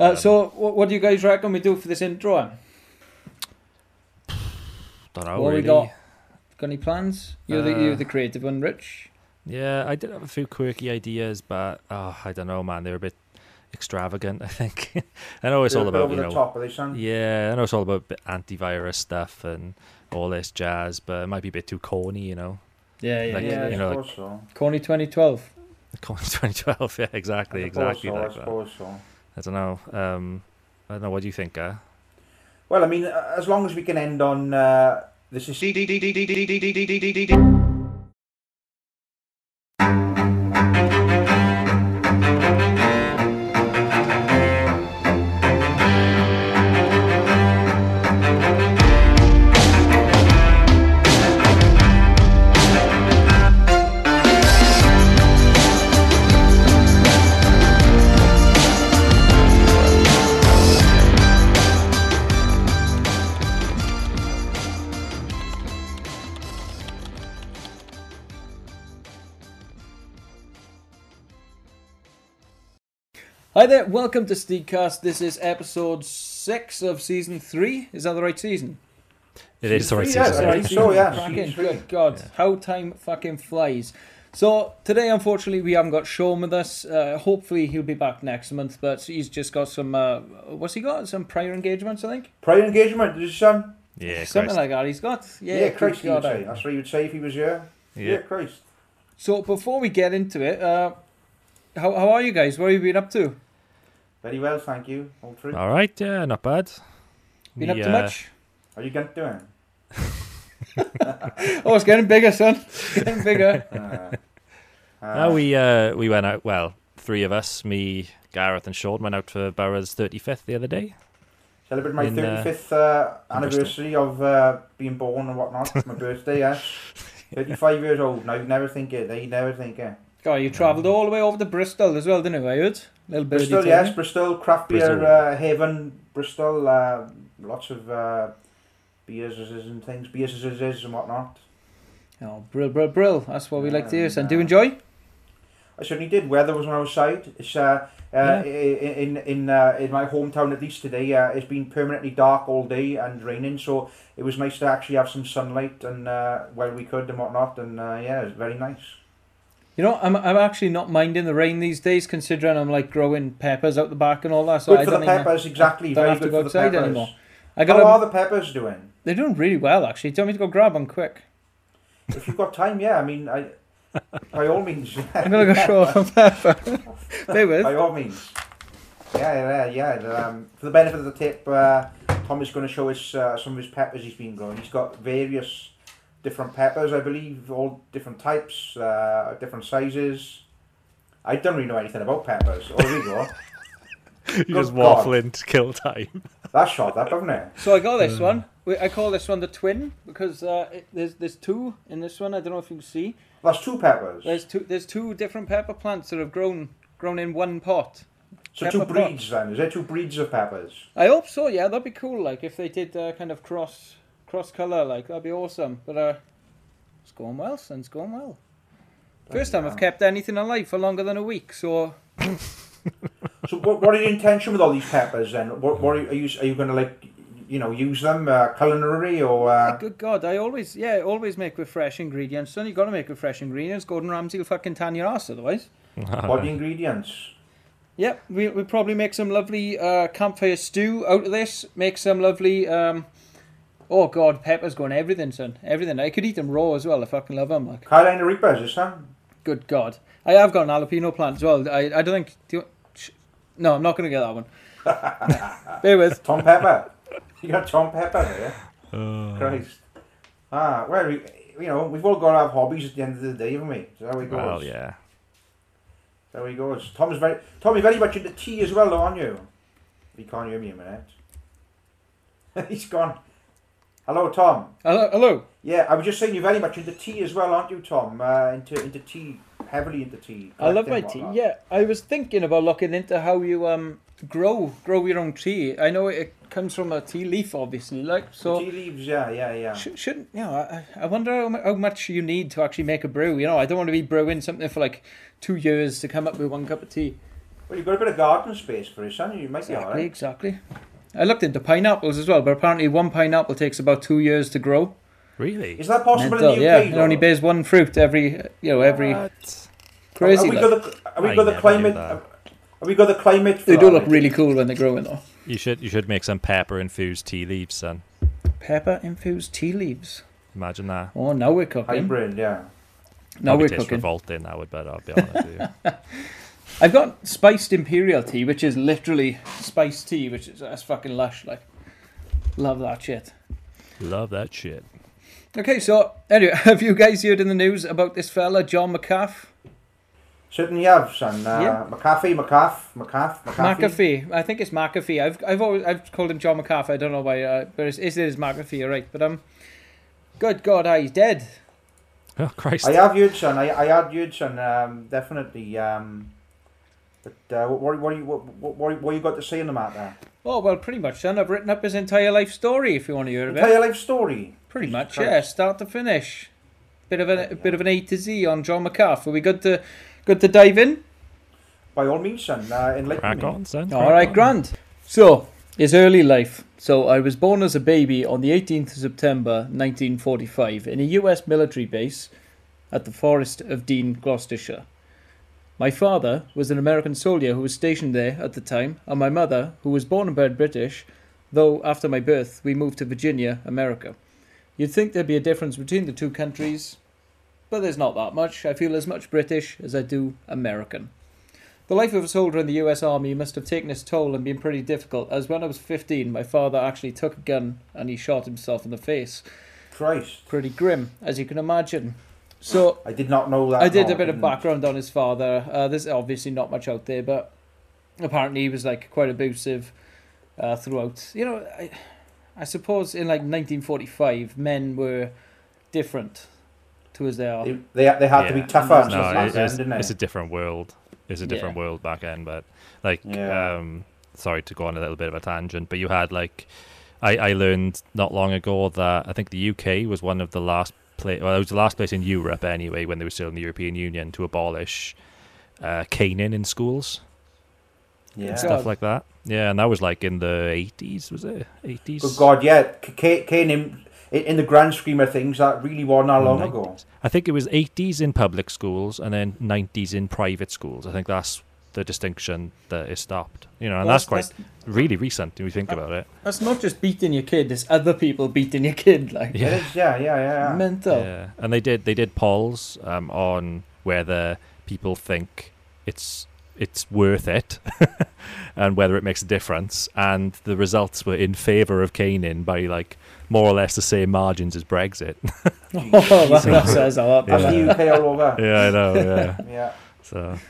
Uh, so, what, what do you guys reckon we do for this intro? Then? Don't know. what really. we got? Got any plans? You're the you're Uh, the creative one, Rich. Yeah, I did have a few quirky ideas, but oh, I don't know, man. They're a bit extravagant. I think. I know it's They're all a bit about over you the know. top, are they, son? Yeah, I know it's all about bit antivirus stuff and all this jazz, but it might be a bit too corny, you know. Yeah, yeah, like, yeah. yeah, you I know, like- suppose so. Corny 2012. Corny 2012. Yeah, exactly, I exactly so, I like that. suppose so. I don't know. Um, I don't know. What do you think, uh? Well, I mean, uh, as long as we can end on uh, this is there, welcome to Steedcast. This is episode six of season three. Is that the right season? It is the right three, yeah, season. right. right? so, yeah, Cracking. season three. Good God, how time fucking flies. So today, unfortunately, we haven't got Sean with us. Uh, hopefully, he'll be back next month. But he's just got some. Uh, what's he got? Some prior engagements, I think. prior engagement, did you, son? Yeah, Something Christ. like that. He's got. Yeah, Yeah, Christ, you God, say. That's what he would say if he was here. Yeah, yeah. Christ. So before we get into it, uh, how how are you guys? What have you been up to? Very well, thank you. All three. All right. Yeah, not bad. Been Me, up to uh, much? Are you going to do it? Oh, it's getting bigger, son. It's getting bigger. Uh, No, we uh, we went out. Well, three of us, me, Gareth, and Sean, went out for Borough's 35th the other day. celebrate my in, uh, 35th uh, anniversary of uh, being born and whatnot. my birthday, yes. 35 years old. Now, you never think it. They never think it. God, you travelled all the way over to Bristol as well, didn't you? I heard. Little birdie Bristol, yes. Bristol, craft beer Bristol. uh, haven. Bristol, uh, lots of uh, beers and things, beers and whatnot. Oh, brill, brill, brill. That's what we like to hear. Son, do you Uh, enjoy? I certainly did. Weather was on our side. It's uh, uh, Yeah. in in uh, in my hometown at least today. Uh, it's been permanently dark all day and raining, so it was nice to actually have some sunlight and uh, while we could and whatnot. And uh, yeah, it was very nice. You know, I'm I'm actually not minding the rain these days, considering I'm like growing peppers out the back and all that. So I good for don't the even- exactly. don't Very have to go for the outside peppers. anymore. I How got. are the peppers doing? They're doing really well, actually. Tell me to go grab them quick? If you've got time, yeah. I mean, I by all means. I'm gonna go show off a pepper. Bear with. By all means. Yeah, yeah, yeah. Um, for the benefit of the tip, uh, Tom is going to show us uh, some of his peppers he's been growing. He's got various different peppers, I believe, all different types, uh, different sizes. I don't really know anything about peppers. Oh, here we go. You Good just God. waffling to kill time. That's shot, that, doesn't it? So I got this one. I call this one the twin because uh, it, there's there's two in this one. I don't know if you can see. That's two peppers. There's two there's two different pepper plants that have grown grown in one pot. So two pepper breeds then. Is there two breeds of peppers? I hope so. Yeah, that'd be cool. Like if they did uh, kind of cross cross color, like that'd be awesome. But uh, it's going well, son. It's going well. First time I've kept anything alive for longer than a week. So So what, what are the intention with all these peppers then? What, what are you, are you, going to like, you know, use them uh, culinary or... Uh, good God, I always yeah always make with fresh ingredients. Son, you got to make with fresh ingredients. Gordon Ramsay will fucking tan your ass otherwise. what are the ingredients? Yep, we we probably make some lovely uh, campfire stew out of this. Make some lovely. Um, oh God, peppers going everything, son. Everything. I could eat them raw as well. I fucking love them. Like, Carolina Reapers, is that? good God, I have got an jalapeno plant as well. I I don't think. Do you, sh- no, I'm not going to get that one. Bear with. Tom Pepper. You got Tom Pepper there. Uh, Christ. Ah, well, we, you know, we've all got to have hobbies at the end of the day, haven't we? So there we go. well, yeah. There we go. Tom's very, Tommy, very much into tea as well, though, aren't you? He can't hear me a minute. He's gone. Hello, Tom. Hello, hello. Yeah, I was just saying you're very much into tea as well, aren't you, Tom? Uh, into into tea, heavily into tea. I love my tea. Yeah, I was thinking about looking into how you um grow grow your own tea. I know it comes from a tea leaf, obviously. Like so. tea leaves, yeah, yeah, yeah. Sh- shouldn't you know? I, I wonder how, how much you need to actually make a brew. You know, I don't want to be brewing something for like two years to come up with one cup of tea. Well, you've got a bit of garden space for it, son. You might be Exactly, alright. exactly. I looked into pineapples as well, but apparently one pineapple takes about two years to grow. Really? Is that possible Mental, in the UK? yeah, UK? it only bears one fruit every, you know, every What? crazy. Have we like. got the, have we I got the never climate? knew that. Have, have we got the climate? For They do that, look really cool when they're growing though. You should you should make some pepper infused tea leaves, son. Pepper infused tea leaves. Imagine that. Oh, now we're cooking. hybrid. Yeah. Now Probably we're tastes cooking. revolting. That would, better. I'll be honest with you. I've got spiced imperial tea, which is literally spiced tea, which is that's fucking lush. Like, love that shit. Love that shit. Okay, so anyway, have you guys heard in the news about this fella, John McCaff? Certainly have, son. Uh, Yeah. McAfee, McCaff, McCaff, McAfee. McAfee. I think it's McAfee. I've I've always I've called him John McAfee. I don't know why, uh, but it's, it is McAfee. You're right. But um, good God, ah, he's dead. Oh Christ! I have heard, son. I, I had heard, son. Um, definitely. Um, but uh, what, what, what, you- what, what, what, what you got to say on the matter? Oh well, pretty much. Son, I've written up his entire life story. If you want to hear of it, Entire life story. pretty Jesus much. Christ. Yeah, start to finish. Bit of a, a bit of an A to Z on John McCaff. Are we good to good to dive in? By all means, son. Uh, enlighten Crack me. on, son. All crack on. grand. So, his early life. So, I was born as a baby on the 18th of September 1945 in a US military base at the Forest of Dean, Gloucestershire. My father was an American soldier who was stationed there at the time, and my mother, who was born and bred British, though after my birth we moved to Virginia, America. You'd think there'd be a difference between the two countries, but there's not that much. I feel as much British as I do American. The life of a soldier in the US Army must have taken its toll and been pretty difficult, as when I was 15, my father actually took a gun and he shot himself in the face. Christ. Pretty grim, as you can imagine. So, I did not know that. I did no, a bit of background on his father. Uh, there's obviously not much out there, but apparently he was like quite abusive uh, throughout. You know, I, I suppose in like 1945, men were different to as they are. They, they, they had to be tougher and No, stuff back it- then, it's, didn't they? it's a different world. It's a different Yeah. world back then, but like, Yeah. um, sorry to go on a little bit of a tangent, but you had like, I, I learned not long ago that I think the UK was one of the last place, well, it was the last place in Europe anyway, when they were still in the European Union, to abolish uh, caning in schools yeah. and God. stuff like that. Yeah, and that was like in the eighties, was it? Eighties. Good God, yeah. K- Kane, in, in the grand scheme of things, that really wasn't that long ago. I think it was 80s in public schools and then 90s in private schools. I think that's the distinction that is stopped. You know, and Well, that's quite really recent when you think about it. That's not just beating your kid; it's other people beating your kid. Like Yeah. It is, yeah, yeah, yeah. yeah. mental. Yeah, and they did they did polls um, on whether people think it's it's worth it and whether it makes a difference, and the results were in favour of caning by like more or less the same margins as Brexit. Oh, that, that says a lot. That's Yeah. the UK all over. yeah, I know. Yeah, Yeah. so there we go.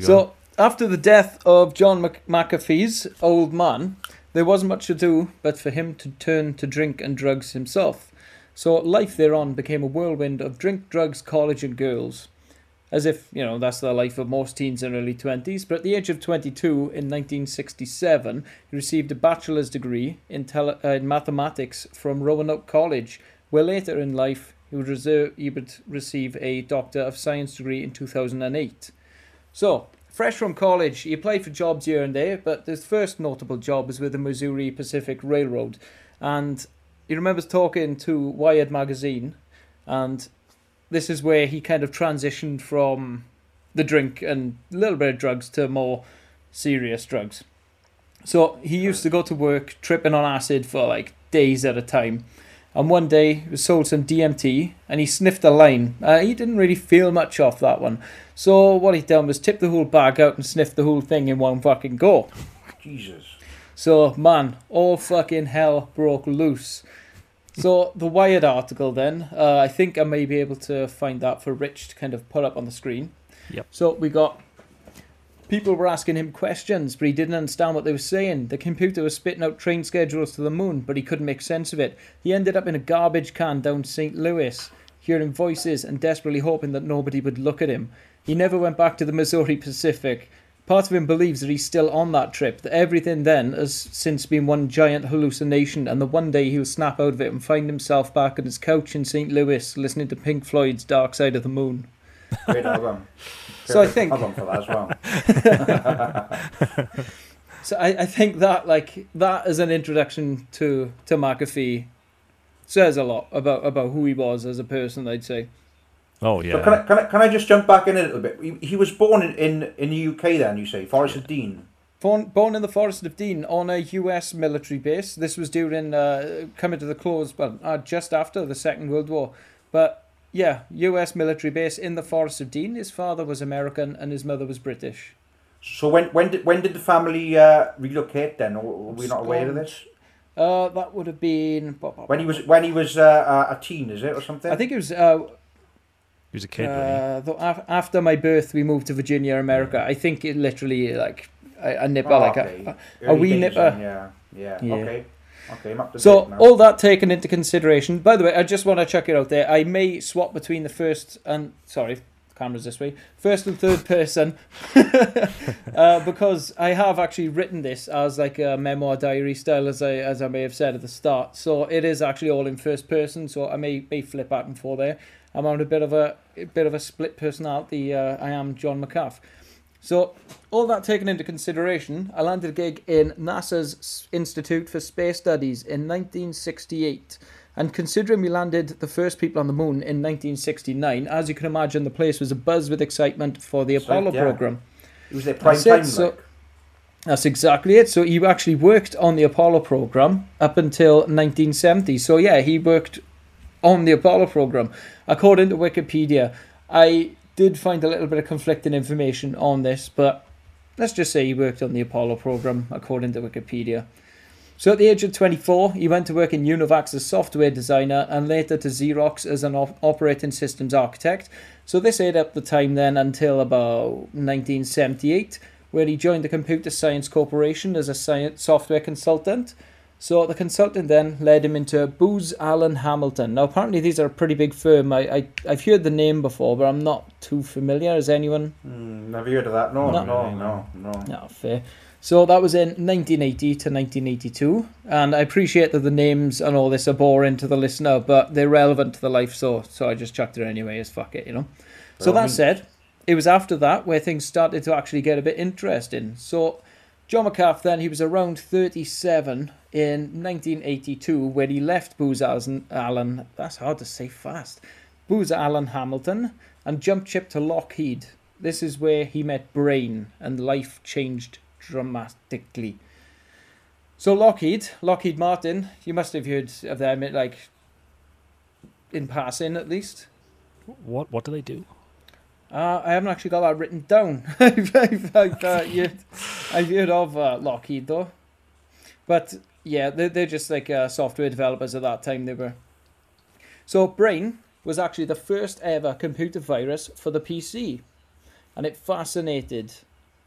So, after the death of John Mc- McAfee's old man, there wasn't much to do but for him to turn to drink and drugs himself. So, life thereon became a whirlwind of drink, drugs, college, and girls. As if, you know, that's the life of most teens in early 20s. But at the age of 22, in 1967, he received a bachelor's degree in, tele- uh, in mathematics from Roanoke College, where later in life he would, reserve, he would receive a Doctor of Science degree in 2008. So, fresh from college, he applied for jobs here and there, but his first notable job was with the Missouri Pacific Railroad. And he remembers talking to Wired magazine, and this is where he kind of transitioned from the drink and a little bit of drugs to more serious drugs. So he used to go to work tripping on acid for like days at a time. And one day he was sold some DMT and he sniffed a line. Uh, he didn't really feel much off that one. So what he done was tip the whole bag out and sniff the whole thing in one fucking go. Jesus. So man, all fucking hell broke loose. So the Wired article then, uh, I think I may be able to find that for Rich to kind of put up on the screen. Yep. So we got people were asking him questions, but he didn't understand what they were saying. The computer was spitting out train schedules to the moon, but he couldn't make sense of it. He ended up in a garbage can down St. Louis, hearing voices and desperately hoping that nobody would look at him. He never went back to the Missouri Pacific. Part of him believes that he's still on that trip, that everything then has since been one giant hallucination, and that one day he'll snap out of it and find himself back on his couch in St. Louis listening to Pink Floyd's Dark Side of the Moon. Great album. So I Perfect think- album for that as well. So I, I think that like that as an introduction to to McAfee says a lot about about who he was as a person. I'd say. Oh So can yeah. I, can I can I just jump back in a little bit? He, he was born in, in in the UK. Then you say Forest of Dean. Born, born in the Forest of Dean on a U.S. military base. This was during uh, coming to the close, well, uh, just after the Second World War. But yeah, U.S. military base in the Forest of Dean. His father was American and his mother was British. So when when did when did the family uh, relocate? Then, or were we not aware of this? Uh, that would have been When he was when he was uh, a teen, is it or something? I think it was uh, He was a kid. wasn't uh, though after my birth. We moved to Virginia, America. I think it literally like a, a nipper, Oh, like okay. a, Early wee nipper. then, Yeah, yeah, Yeah. Okay, okay. So all that taken into consideration. By the way, I just want to chuck it out there. I may swap between the first and sorry, cameras this way, first and third person, uh, because I have actually written this as like a memoir diary style, as I as I may have said at the start. So it is actually all in first person. So I may may flip back and forth there. I'm on a bit of a, a bit of a split personality. Uh, I am John McCaff. So, all that taken into consideration, I landed a gig in NASA's Institute for Space Studies in 1968. And considering we landed the first people on the moon in 1969, as you can imagine, the place was abuzz with excitement for the So, Apollo yeah. program. It was their prime That's it, time. so- like. That's exactly it. So, he actually worked on the Apollo program up until 1970. So, yeah, he worked on the Apollo program. According to Wikipedia, I did find a little bit of conflicting information on this, but let's just say he worked on the Apollo program, according to Wikipedia. So at the age of 24, he went to work in Univac as software designer and later to Xerox as an op- operating systems architect. So this ate up the time then until about 1978, where he joined the Computer Science Corporation as a science software consultant. So the consultant then led him into Booz Allen Hamilton. Now apparently these are a pretty big firm. I, I I've heard the name before, but I'm not too familiar. Is anyone? Hmm, never heard of that. No, No. no, no, no. No, fair. So that was in 1980 to 1982, and I appreciate that the names and all this are boring to the listener, but they're relevant to the life. So so I just chucked it anyway. As fuck it, you know. So that said, it was after that where things started to actually get a bit interesting. So John McCaff then he was around 37 in 1982 when he left Booz Allen, Allen that's hard to say fast, Booz Allen Hamilton and jumped ship to Lockheed. This is where he met Brain and life changed dramatically. So Lockheed, Lockheed Martin, you must have heard of them, like in passing at least. What what do they do? Uh, I haven't actually got that written down. I've, I've, I've, uh, heard, I've heard of uh, Lockheed though, but yeah, they're, they're just like uh, software developers at that time. They were. So Brain was actually the first ever computer virus for the PC, and it fascinated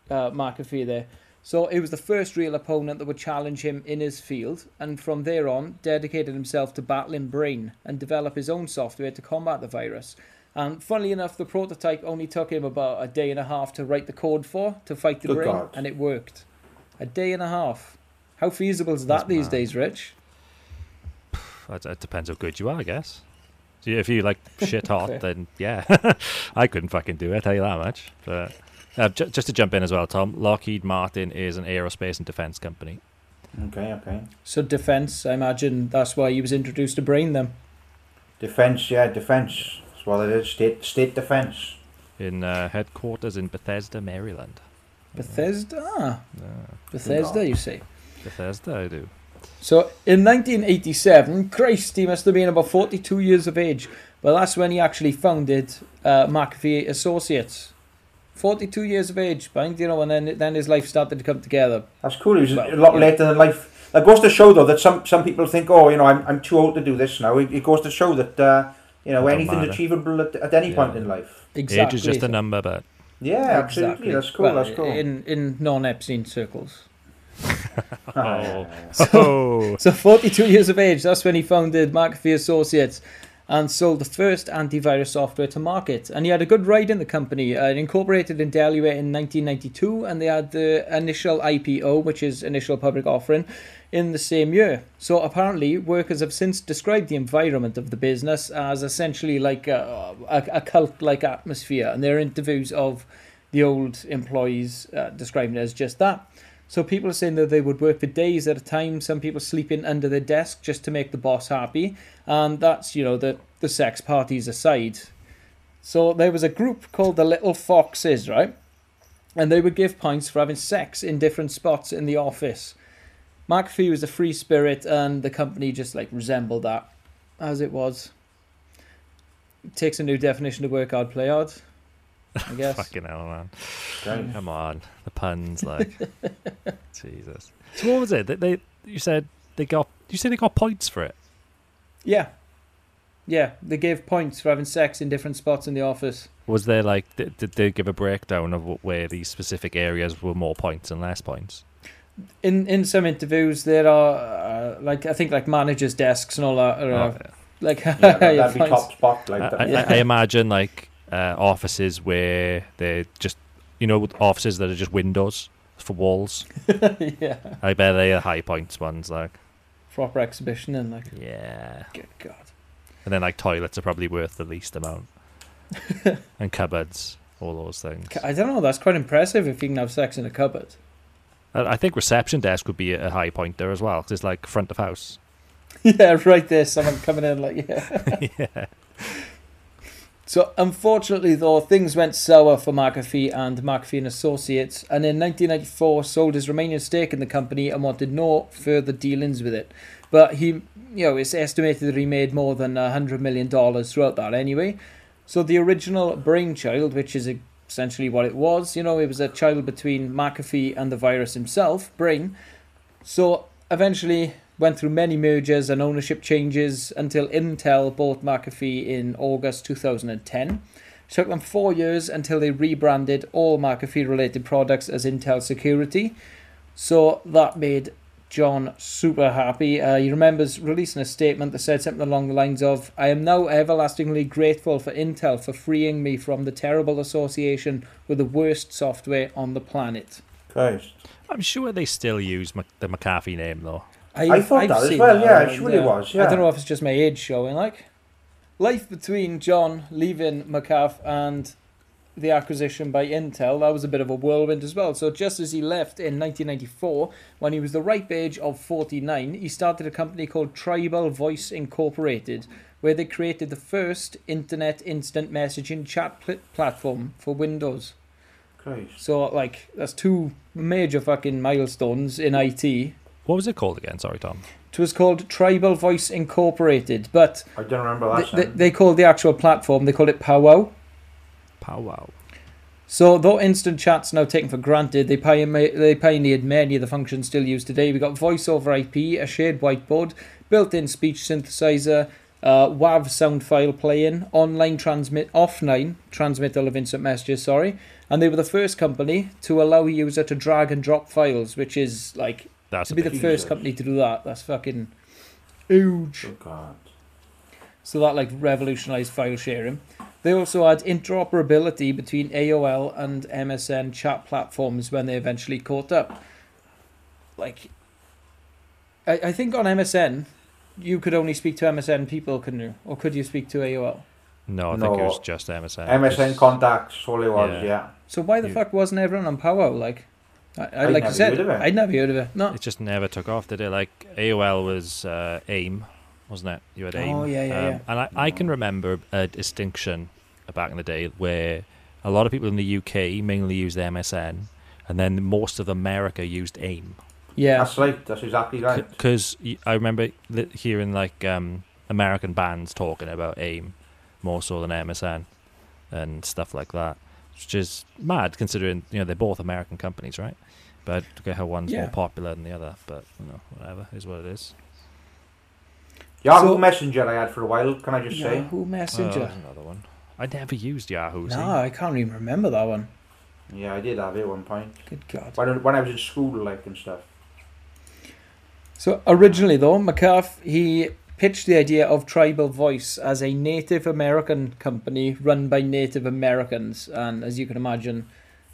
uh, McAfee there. So it was the first real opponent that would challenge him in his field, and from there on, dedicated himself to battling Brain and develop his own software to combat the virus. And funnily enough, the prototype only took him about a day and a half to write the code for to fight the Good brain, God. and it worked. A day and a half. How feasible is That's that these mad. days, Rich? It, it depends how good you are, I guess. So if you like shit hot, then yeah, I couldn't fucking do it. I tell you that much. But uh, ju- just to jump in as well, Tom, Lockheed Martin is an aerospace and defense company. Okay, okay. So defense, I imagine that's why he was introduced to Brain them. Defense, yeah, defense. That's what it is. State, state defense. in uh, headquarters in Bethesda, Maryland. Bethesda, ah, Yeah, Bethesda, you say. Bethesda, I do. So in 1987, Christ, he must have been about 42 years of age. Well, that's when he actually founded uh, McAfee Associates. 42 years of age, but you know, and then then his life started to come together. That's cool. He was Well, a lot yeah. later in life. That goes to show, though, that some, some people think, oh, you know, I'm, I'm too old to do this now. It, it goes to show that, uh, you know, anything's achievable at, at any Yeah. point in life. Exactly. Age is just a number, but Yeah, absolutely. That's cool. Well, that's cool. In in non-Epstein circles. oh, So, oh, so 42 years of age. That's when he founded McAfee Associates, and sold the first antivirus software to market. And he had a good ride in the company. Uh, it incorporated in Delaware in 1992, and they had the initial IPO, which is initial public offering, in the same year. So apparently, workers have since described the environment of the business as essentially like a, a, a cult-like atmosphere, and their interviews of the old employees uh, describing it as just that. So people are saying that they would work for days at a time. Some people sleeping under their desk just to make the boss happy, and that's you know the the sex parties aside. So there was a group called the Little Foxes, right? And they would give points for having sex in different spots in the office. McAfee was a free spirit, and the company just like resembled that, as it was. It takes a new definition to work hard, play hard. I guess. Fucking hell, man. Great. Come on, the puns, like Jesus. So what was it? They, they you said they got you said they got points for it. Yeah. Yeah, they gave points for having sex in different spots in the office. Was there like did, did they give a breakdown of wh- where these specific areas were more points and less points? In in some interviews, there are uh, like I think like managers' desks and all that are uh, Oh, yeah. like Yeah, that, higher that'd be top spot. Like I, that. I, Yeah. I imagine like uh, offices where they're just you know offices that are just windows for walls. yeah, I bet they are high points ones like proper exhibition and like yeah, good god. and then like toilets are probably worth the least amount, and cupboards, all those things. I don't know. That's quite impressive if you can have sex in a cupboard. I I think reception desk would be a high point there as well because it's like front of house. yeah, right there. Someone coming in like yeah. yeah. So unfortunately, though, things went sour for McAfee and McAfee and Associates, and in 1994 sold his remaining stake in the company and wanted no further dealings with it. But he, you know, it's estimated that he made more than a hundred million dollars throughout that anyway. So the original brainchild, which is essentially what it was, you know, it was a child between McAfee and the virus himself, Brain. So eventually went through many mergers and ownership changes until Intel bought McAfee in August 2010. It took them four years until they rebranded all McAfee related products as Intel Security. So that made John super happy. Uh, he remembers releasing a statement that said something along the lines of I am now everlastingly grateful for Intel for freeing me from the terrible association with the worst software on the planet. Christ. I'm sure they still use Mc- the McAfee name though. I thought that as well, yeah, and, surely it was, I don't know if it's just my age showing. Like, life between John leaving McAf and the acquisition by Intel, that was a bit of a whirlwind as well. So just as he left in 1994, when he was the ripe age of 49, he started a company called Tribal Voice Incorporated, where they created the first internet instant messaging chat pl- platform for Windows. Christ. So like, that's two major fucking milestones in IT. What was it called again? Sorry, Tom. It was called Tribal Voice Incorporated, but I don't remember that. they, they, they called the actual platform, they called it Powwow. Powwow. So, though instant chat's now taken for granted, they, pioneer, they pioneered many of the functions still used today. We got voice over IP, a shared whiteboard, built in speech synthesizer, uh, WAV sound file playing, online transmit, offline transmittal of instant messages, sorry. And they were the first company to allow a user to drag and drop files, which is like, That's to be the first company to do that, that's fucking huge. Oh, God. So that like revolutionized file sharing. They also had interoperability between AOL and MSN chat platforms when they eventually caught up. Like, I, I think on MSN, you could only speak to MSN people, couldn't you? Or could you speak to AOL? no, I think it was just MSN. MSN contacts, all it was, Yeah. yeah. So why the You- fuck wasn't everyone on Powwow? Like, I, I I'd like I never said, heard of it. I'd never heard of it. No. It just never took off, did it? Like AOL was uh, AIM, wasn't it? You had AIM. Oh, yeah, yeah, yeah. And I, I can remember a distinction back in the day where a lot of people in the UK mainly used MSN, and then most of America used AIM. Yeah. That's right, that's exactly right. Because I remember hearing like um, American bands talking about AIM more so than MSN and stuff like that, which is mad considering you know they're both American companies, right? But I get how one's Yeah. more popular than the other, but you know whatever is what it is. Yahoo So- Messenger I had for a while, can I just say? Yahoo Oh, Messenger. there's another one. I never used Yahoo. see? no, I can't even remember that one. Yeah, I did have it at one point. Good God. When, when I was in school, like, and stuff. So originally, though, McCarth he pitched the idea of Tribal Voice as a Native American company run by Native Americans. And as you can imagine,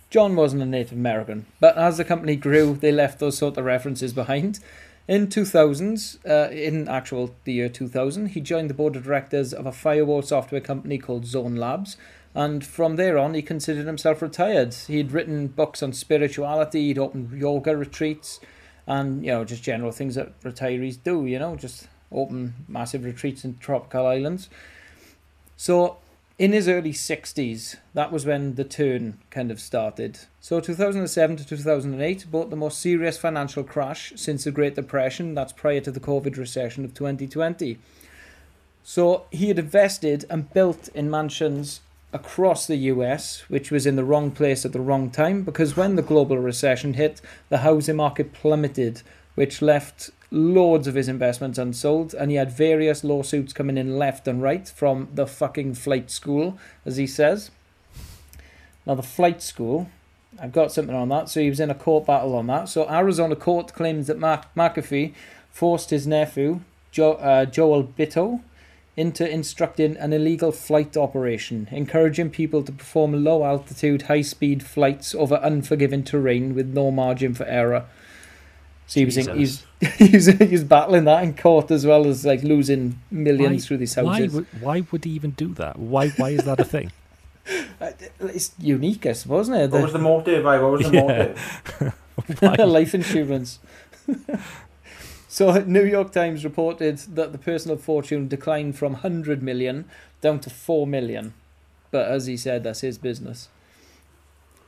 John wasn't a Native American. But as the company grew, they left those sort of references behind. In 2000s, uh, in actual the year 2000, he joined the board of directors of a firewall software company called Zone Labs. And from there on, he considered himself retired. He'd written books on spirituality, he'd opened yoga retreats, and, you know, just general things that retirees do, you know, just open massive retreats in tropical islands. So, in his early 60s, that was when the turn kind of started. So, 2007 to 2008 brought the most serious financial crash since the Great Depression, that's prior to the COVID recession of 2020. So, he had invested and built in mansions across the US, which was in the wrong place at the wrong time because when the global recession hit, the housing market plummeted, which left loads of his investments unsold, and he had various lawsuits coming in left and right from the fucking flight school, as he says. Now, the flight school, I've got something on that. So he was in a court battle on that. So Arizona court claims that Mark McAfee forced his nephew, jo- uh, Joel Bitto, into instructing an illegal flight operation, encouraging people to perform low altitude, high speed flights over unforgiving terrain with no margin for error. So he was, in, he's, he's, he's battling that in court as well as like losing millions Why- through these Why houses. would, why would he even do that? Why why is that a thing? Uh, It's unique, I suppose, isn't it? What was the motive? Like, what was the Yeah. motive? Why? life insurance. so, New York Times reported that the personal fortune declined from 100 million down to 4 million. But as he said, that's his business.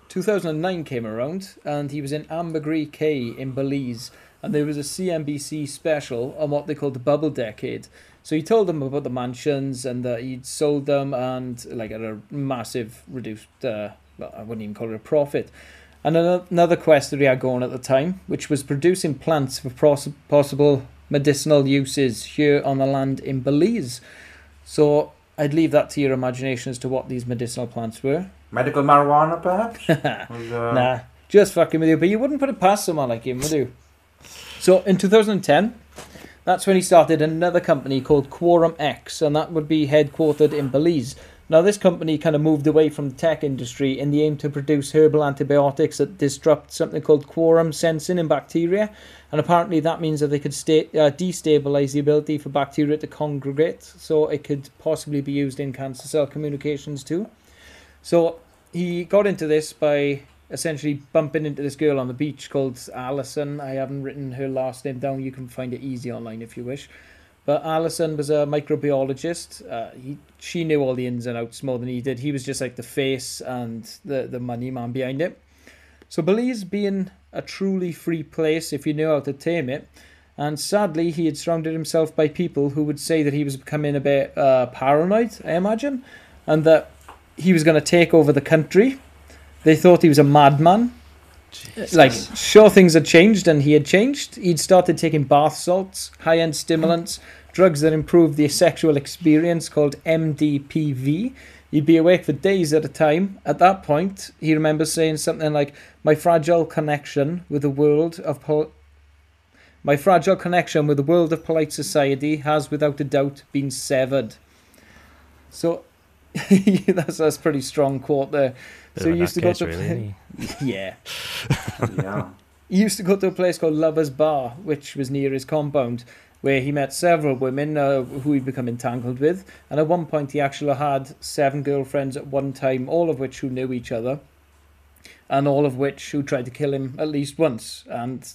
2009 came around, and he was in Ambergris Caye in Belize, and there was a CNBC special on what they called the bubble decade. So he told them about the mansions and that he'd sold them and like at a massive reduced, uh, well, I wouldn't even call it a profit. And another quest that he had going at the time, which was producing plants for pos- possible medicinal uses here on the land in Belize. So I'd leave that to your imagination as to what these medicinal plants were. Medical marijuana, perhaps? Uh, Nah, just fucking with you. But you wouldn't put it past someone like him, would you? So in 2010, that's when he started another company called QuorumEx, and that would be headquartered in Belize. Now, this company kind of moved away from the tech industry in the aim to produce herbal antibiotics that disrupt something called quorum sensing in bacteria. And apparently, that means that they could sta- uh, destabilize the ability for bacteria to congregate, so it could possibly be used in cancer cell communications too. So he got into this by essentially bumping into this girl on the beach called Alison. I haven't written her last name down. You can find it easy online if you wish. But Alison was a microbiologist. Uh, he, she knew all the ins and outs more than he did. He was just like the face and the, the money man behind it. So Belize being a truly free place if you know how to tame it. And sadly, he had surrounded himself by people who would say that he was becoming a bit uh, paranoid, I imagine, and that he was going to take over the country. They thought he was a madman. Like, sure, things had changed, and he had changed. He'd started taking bath salts, high end stimulants, drugs that improved the sexual experience called MDPV. He'd be awake for days at a time. At that point, he remembers saying something like, My fragile connection with the world of pol- my fragile connection with the world of polite society has without a doubt been severed. So that's that's a pretty strong quote there. Bit so of he used to go to really, isn't yeah. yeah. He used to go to a place called Lovers Bar, which was near his compound, where he met several women uh, who he'd become entangled with. And at one point, he actually had seven girlfriends at one time, all of which who knew each other, and all of which who tried to kill him at least once. And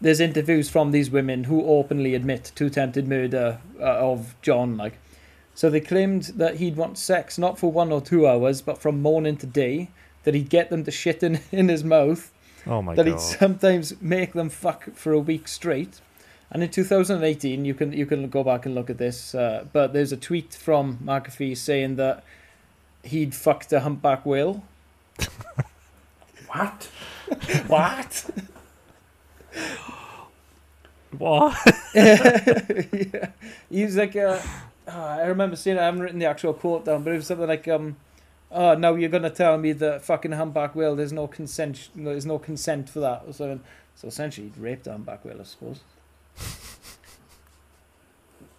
there's interviews from these women who openly admit to attempted murder uh, of John. Like, so they claimed that he'd want sex not for one or two hours, but from morning to day. That he'd get them to shit in, in his mouth Oh my god that god. he'd sometimes make them fuck for a week straight. And in 2018, you can you can go back and look at this, uh, but there's a tweet from McAfee saying that he'd fucked a humpback whale. What? what? What? yeah. He was like, uh, oh, I remember seeing. it, I haven't written the actual quote down, but it was something like, um, "Oh, now you're gonna tell me that fucking humpback whale. There's no consent. There's no consent for that." Or something. So essentially, he'd raped a humpback whale, I suppose.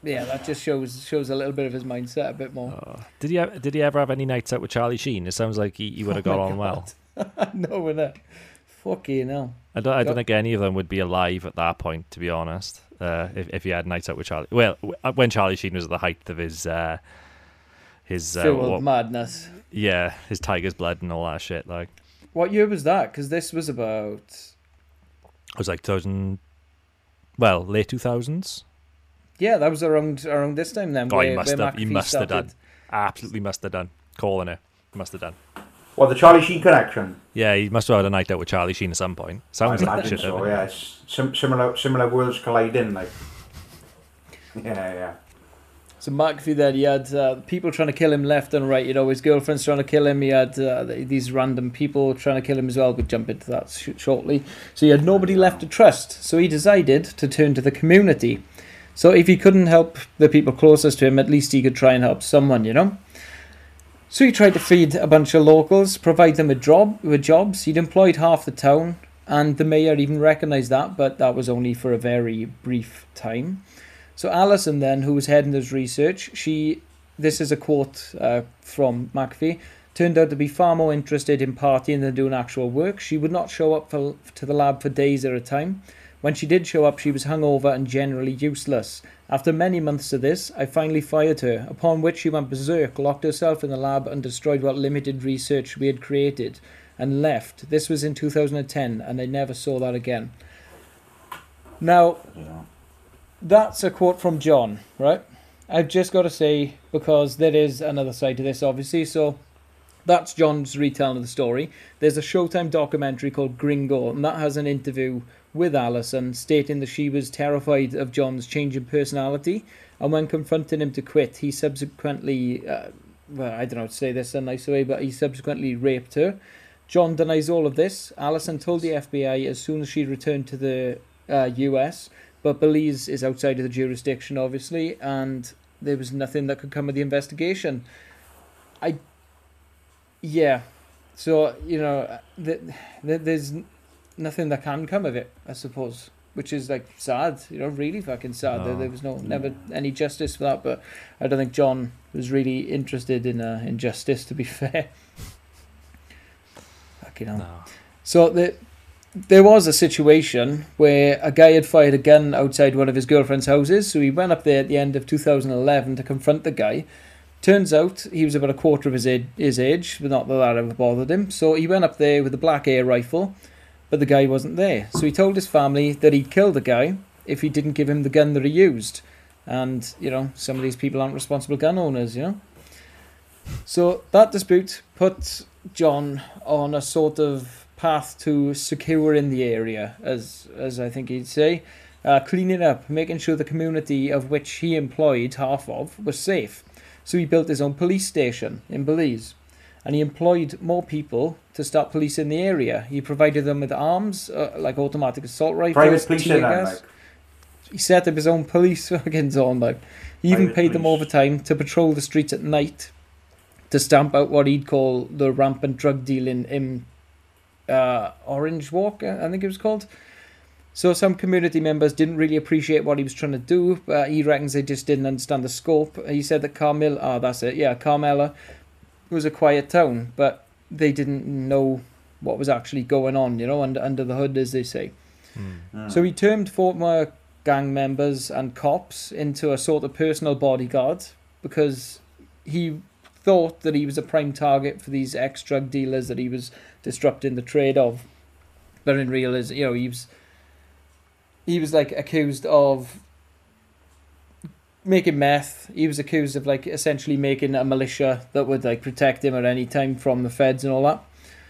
yeah, that just shows shows a little bit of his mindset a bit more. Uh, did he ever, did he ever have any nights out with Charlie Sheen? It sounds like he, he would have got Oh on well. no, with that. Fucking hell. I don't I don't think any of them would be alive at that point, to be honest. Uh, if if he had nights out with Charlie, well, uh, when Charlie Sheen was at the height of his uh, his uh, what- madness. yeah his tiger's blood and all that shit, like What year was that? Because this was about. it was like 2000, well, late two thousands. Yeah, that was around around this time then. Oh, he must where have- he must have done. Absolutely must have done. Calling it, must have done. Well, the Charlie Sheen connection. Yeah, he must have had a night out with Charlie Sheen at some point. Sounds I like imagine shit. so. doesn't it? Yeah, it's sim- similar similar worlds colliding. Like, yeah, yeah. So Mark McAfee then, he had uh, people trying to kill him left and right. You know, his girlfriend's trying to kill him. He had uh, these random people trying to kill him as well. We'll jump into that sh- shortly. So he had nobody left to trust. So he decided to turn to the community. So if he couldn't help the people closest to him, at least he could try and help someone, you know? So he tried to feed a bunch of locals, provide them with, job, with jobs. He'd employed half the town, and the mayor even recognised that, but that was only for a very brief time. So Alison then, who was heading this research, she, this is a quote uh, from McAfee, turned out to be far more interested in partying than doing actual work. She would not show up for, to the lab for days at a time. When she did show up, she was hungover and generally useless. After many months of this, I finally fired her, upon which she went berserk, locked herself in the lab, and destroyed what limited research we had created, and left. This was in 2010, and I never saw that again. Now, yeah. that's a quote from John, right? I've just got to say, because there is another side to this, obviously. So that's John's retelling of the story. There's a Showtime documentary called Gringo, and that has an interview with Alison stating that she was terrified of John's change in personality. And when confronting him to quit, he subsequently, uh, well, I don't know how to say this in a nice way, but he subsequently raped her. John denies all of this. Alison told the FBI as soon as she returned to the uh, US but Belize is outside of the jurisdiction, obviously, and there was nothing that could come of the investigation. I, yeah, so you know, th- th- there's n- nothing that can come of it, I suppose, which is like sad, you know, really fucking sad. There, there was no never any justice for that, but I don't think John was really interested in uh, in justice. To be fair, fucking hell. No. So the, there was a situation where a guy had fired a gun outside one of his girlfriend's houses. So he went up there at the end of 2011 to confront the guy. Turns out he was about a quarter of his age, his age, but not that that ever bothered him. So he went up there with a black air rifle, but the guy wasn't there. So he told his family that he'd kill the guy if he didn't give him the gun that he used. And, you know, some of these people aren't responsible gun owners, you know? So that dispute put John on a sort of path to securing the area, as as I think he'd say, uh, cleaning up, making sure the community of which he employed half of was safe. So he built his own police station in Belize, and he employed more people to start policing the area. He provided them with arms, uh, like automatic assault rifles, Private police tear in gas. like. He set up his own police fucking zone, like. He even Private paid them police. overtime to patrol the streets at night to stamp out what he'd call the rampant drug dealing in uh, Orange Walk, I think it was called. So some community members didn't really appreciate what he was trying to do, but he reckons they just didn't understand the scope. He said that Carmel, oh, that's it, yeah, Carmela was a quiet town, but they didn't know what was actually going on, you know, under, under the hood, as they say. Mm. So he turned former gang members and cops into a sort of personal bodyguard because he thought that he was a prime target for these ex drug dealers that he was disrupting the trade of. But in real, is you know he was he was like accused of making meth. He was accused of like essentially making a militia that would like protect him at any time from the feds and all that.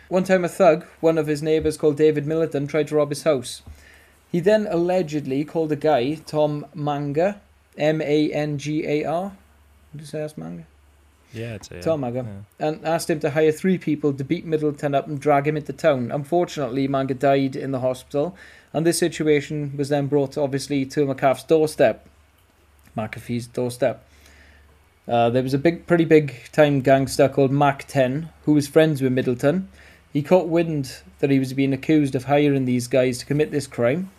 One time, a thug, one of his neighbors called David Middleton, tried to rob his house. He then allegedly called a guy, Tom Manga, M A N G A R. Did you say that's Manga? Yeah, it's a, Tom Manga. yeah. And asked him to hire three people to beat Middleton up and drag him into town. Unfortunately, Manga died in the hospital, and this situation was then brought, obviously, to McCaff's doorstep. McAfee's doorstep. Uh, there was a big, pretty big time gangster called Mac 10 who was friends with Middleton. He caught wind that he was being accused of hiring these guys to commit this crime.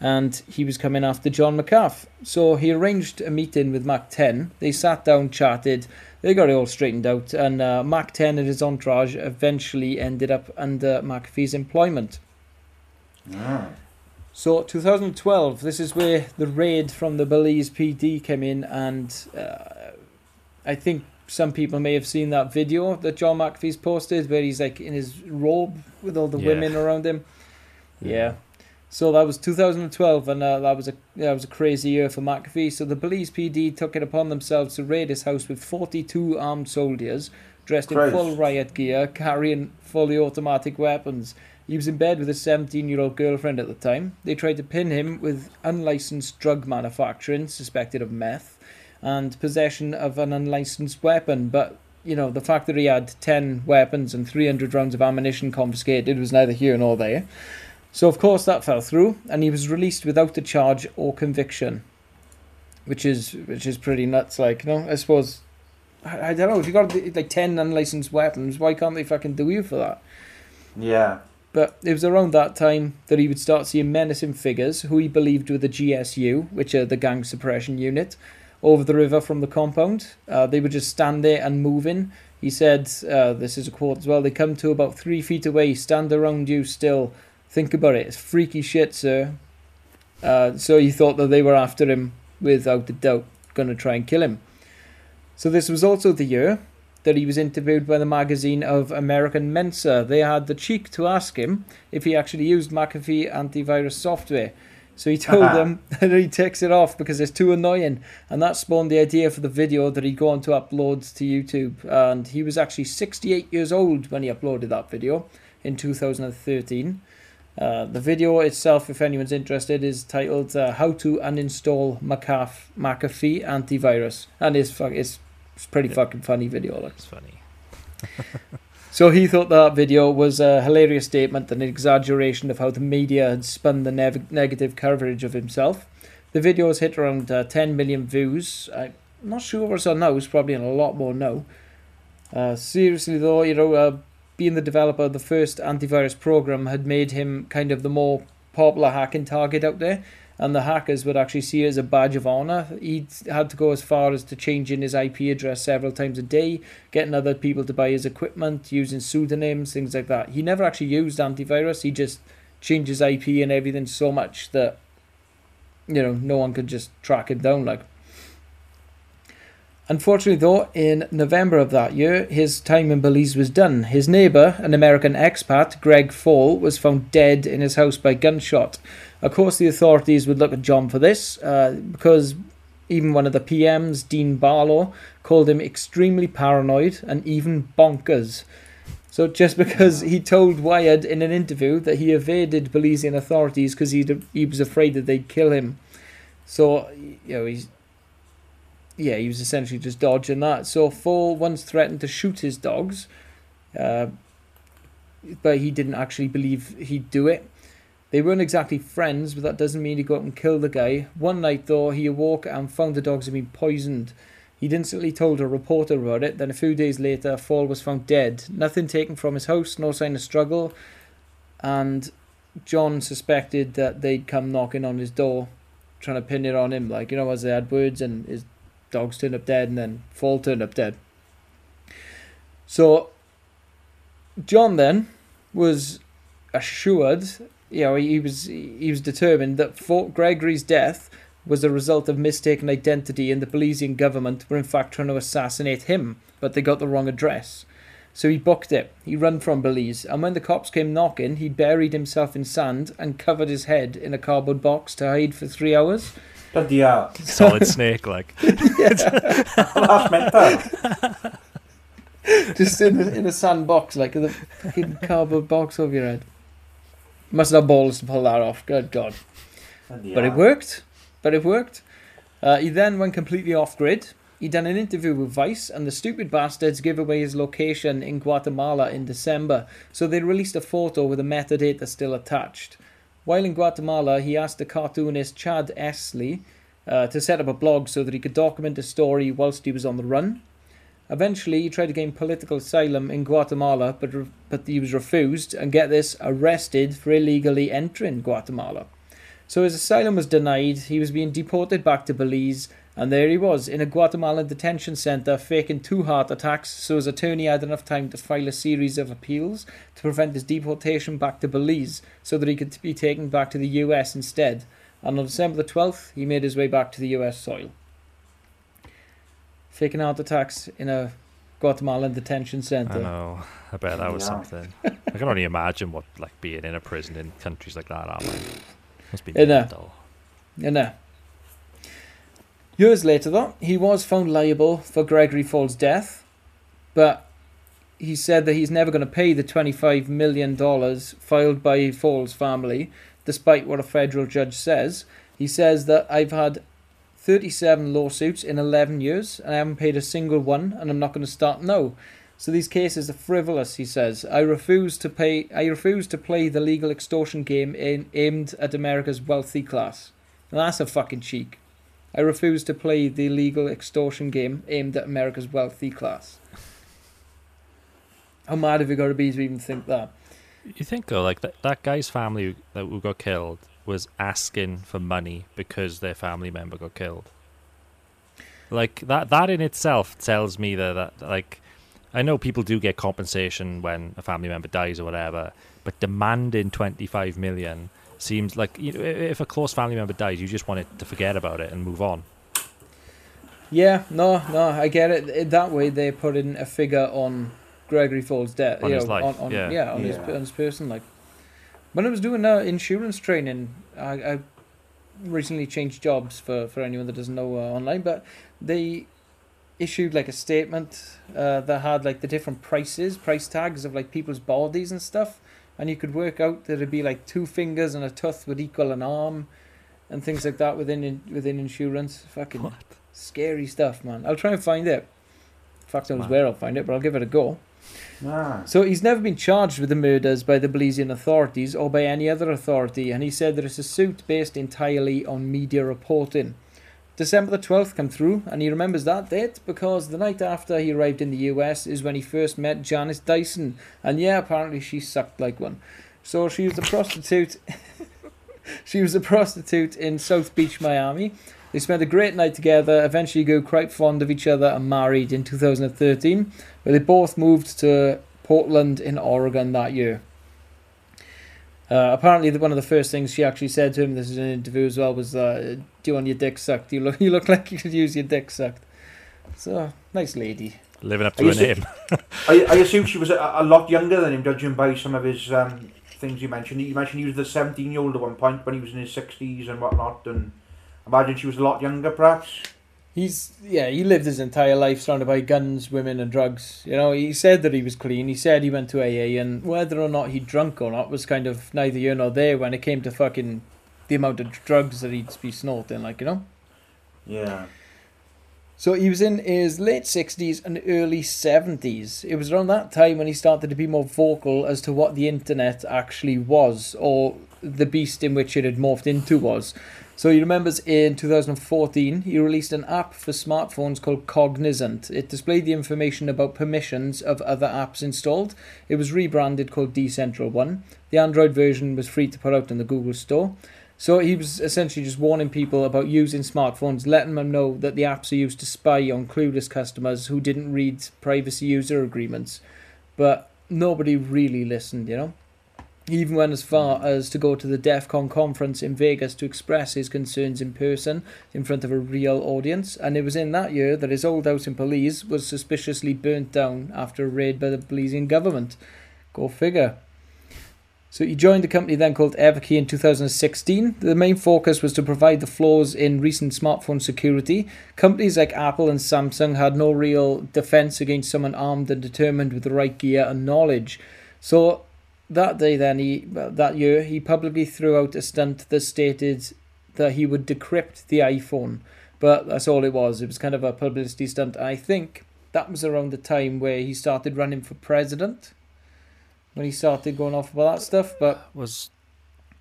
and he was coming after John McCaff. So he arranged a meeting with Mac 10. They sat down, chatted, they got it all straightened out, and uh, Mac 10 and his entourage eventually ended up under McAfee's employment. Ah. So 2012, this is where the raid from the Belize PD came in, and uh, I think some people may have seen that video that John McAfee's posted, where he's like in his robe with all the Yeah. women around him. Yeah. So that was 2012, and uh, that was a that was a crazy year for McAfee. So the Belize PD took it upon themselves to raid his house with 42 armed soldiers dressed in full riot gear, carrying fully automatic weapons. He was in bed with a 17-year-old girlfriend at the time. They tried to pin him with unlicensed drug manufacturing, suspected of meth, and possession of an unlicensed weapon. But you know the fact that he had 10 weapons and 300 rounds of ammunition confiscated was neither here nor there. So of course that fell through, and he was released without a charge or conviction, which is which is pretty nuts. Like, you know, I suppose I, I don't know if you got like ten unlicensed weapons, why can't they fucking do you for that? Yeah. But it was around that time that he would start seeing menacing figures who he believed were the GSU, which are the gang suppression unit, over the river from the compound. Uh, they would just stand there unmoving. He said, uh, this is a quote as well, they come to about three feet away, stand around you still. Think about it, it's freaky shit, sir. Uh, so he thought that they were after him without a doubt, going to try and kill him. So this was also the year that he was interviewed by the magazine of American Mensa. They had the cheek to ask him if he actually used McAfee antivirus software. So he told Haha. them that he takes it off because it's too annoying, and that spawned the idea for the video that he'd go on to upload to YouTube. And he was actually 68 years old when he uploaded that video in 2013. Uh, the video itself, if anyone's interested, is titled uh, "How to Uninstall McAf- McAfee Antivirus," and it's it's, it's pretty Yeah. fucking funny video. Like. It's funny. So he thought that video was a hilarious statement and an exaggeration of how the media had spun the nev- negative coverage of himself. The video has hit around uh, 10 million views. I'm not sure what's on now. It's probably a lot more now. Uh, seriously though, you know, uh, being the developer of the first antivirus program had made him kind of the more popular hacking target out there, and the hackers would actually see it as a badge of honor. He had to go as far as to changing his IP address several times a day, getting other people to buy his equipment, using pseudonyms, things like that. He never actually used antivirus. He just changed his IP and everything so much that you know no one could just track him down. Like, unfortunately, though, in November of that year, his time in Belize was done. His neighbor, an American expat, Greg Faull, was found dead in his house by gunshot. Of course, the authorities would look at John for this uh, because even one of the PMs, Dean Barrow, called him extremely paranoid and even bonkers. So just because he told Wired in an interview that he evaded Belizean authorities because he he was afraid that they'd kill him, so you know he's yeah he was essentially just dodging that. So Faull once threatened to shoot his dogs, uh, but he didn't actually believe he'd do it. They weren't exactly friends, but that doesn't mean he go out and kill the guy. One night though, he awoke and found the dogs had been poisoned. He'd instantly told a reporter about it. Then a few days later, Faull was found dead. Nothing taken from his house, no sign of struggle. And John suspected that they'd come knocking on his door, trying to pin it on him. Like, you know, as they had words and his dogs turned up dead and then Faull turned up dead. So, John then was assured, you know, he was he was determined that Fort Gregory's death was a result of mistaken identity and the Belizean government were in fact trying to assassinate him, but they got the wrong address. So he booked it. He ran from Belize, and when the cops came knocking, he buried himself in sand and covered his head in a cardboard box to hide for three hours. Bloody hell. Solid snake, like. That's mental. Just in a, in a sand box, like the fucking cardboard box over your head. Must have balls to pull that off. Good God. But it worked. But it worked. Uh, he then went completely off grid. He done an interview with Vice, and the stupid bastards gave away his location in Guatemala in December. So they released a photo with the metadata still attached. While in Guatemala, he asked the cartoonist Chad Essley uh, to set up a blog so that he could document a story whilst he was on the run. Eventually, he tried to gain political asylum in Guatemala, but re- but he was refused, and get this, arrested for illegally entering Guatemala. So his asylum was denied. He was being deported back to Belize, and there he was in a Guatemalan detention center, faking two heart attacks. So his attorney had enough time to file a series of appeals to prevent his deportation back to Belize, so that he could be taken back to the U.S. instead. And on December the twelfth, he made his way back to the U.S. soil, faking heart attacks in a Guatemalan detention I center. know. I bet that was Yeah. something. I can only imagine what like being in a prison in countries like that are like. Must be In a- mental. You know. Years later, though, he was found liable for Gregory Faull's death, but he said that he's never going to pay the $25 million filed by Faull's family, despite what a federal judge says. He says that I've had 37 lawsuits in 11 years, and I haven't paid a single one, and I'm not going to start now. So these cases are frivolous, he says. I refuse to pay. I refuse to play the legal extortion game in, aimed at America's wealthy class. Now that's a fucking cheek. I refuse to play the legal extortion game aimed at America's wealthy class. How mad have you got to be to even think that? You think though, like that, that guy's family that who got killed was asking for money because their family member got killed. Like that that in itself tells me that, that like I know people do get compensation when a family member dies or whatever, but demanding 25 million seems like you know, if a close family member dies, you just want it to forget about it and move on. Yeah, no, no, I get it. it that way, they put in a figure on Gregory Faull's death. On you his know, life, On, on, yeah. on, His, Yeah. on his person. Like when I was doing uh, insurance training, I, I recently changed jobs for for anyone that doesn't know uh, online, but they issued like a statement uh, that had like the different prices, price tags of like people's bodies and stuff, and you could work out that it'd be like two fingers and a tooth would equal an arm, and things like that within in, within insurance. Fucking What? scary stuff, man. I'll try and find it. Fuck knows Mad. where I'll find it, but I'll give it a go. Ah. So he's never been charged with the murders by the Belizean authorities or by any other authority, and he said that it's a suit based entirely on media reporting. December the 12th come through, and he remembers that date because the night after he arrived in the US is when he first met Janice Dyson, and yeah, apparently she sucked like one. So she was a prostitute. she was a prostitute in South Beach, Miami. They spent a great night together, eventually grew quite fond of each other and married in 2013, where they both moved to Portland in Oregon that year. Uh, apparently, one of the first things she actually said to him, this is in an interview as well, was, uh, "Do you want your dick sucked? You look, you look like you could use your dick sucked." So nice lady. Living up to you her si- name. I, I assume she was a, a lot younger than him, judging by some of his um, things you mentioned. You mentioned he was the 17 year old at one point when he was in his 60s and whatnot, and imagine she was a lot younger, perhaps. He's yeah, he lived his entire life surrounded by guns, women, and drugs. You know, he said that he was clean. He said he went to AA, and whether or not he drunk or not was kind of neither here nor there when it came to fucking the amount of drugs that he'd be snorting. Like you know. Yeah. So he was in his late 60s and early 70s. It was around that time when he started to be more vocal as to what the internet actually was, or the beast in which it had morphed into was. So he remembers in 2014 he released an app for smartphones called Cognizant. It displayed the information about permissions of other apps installed. It was rebranded called Decentral One. The Android version was free to put out in the Google Store. So he was essentially just warning people about using smartphones, letting them know that the apps are used to spy on clueless customers who didn't read privacy user agreements. But nobody really listened, you know? He even went as far as to go to the DEF CON conference in Vegas to express his concerns in person in front of a real audience. And it was in that year that his old house in Belize was suspiciously burnt down after a raid by the Belizean government. Go figure. So he joined a company then called Everykey in 2016. The main focus was to provide the flaws in recent smartphone security. Companies like Apple and Samsung had no real defense against someone armed and determined with the right gear and knowledge. So that day then he that year he publicly threw out a stunt that stated that he would decrypt the iPhone. But that's all it was. It was kind of a publicity stunt. I think that was around the time where he started running for president when he started going off about that stuff. But was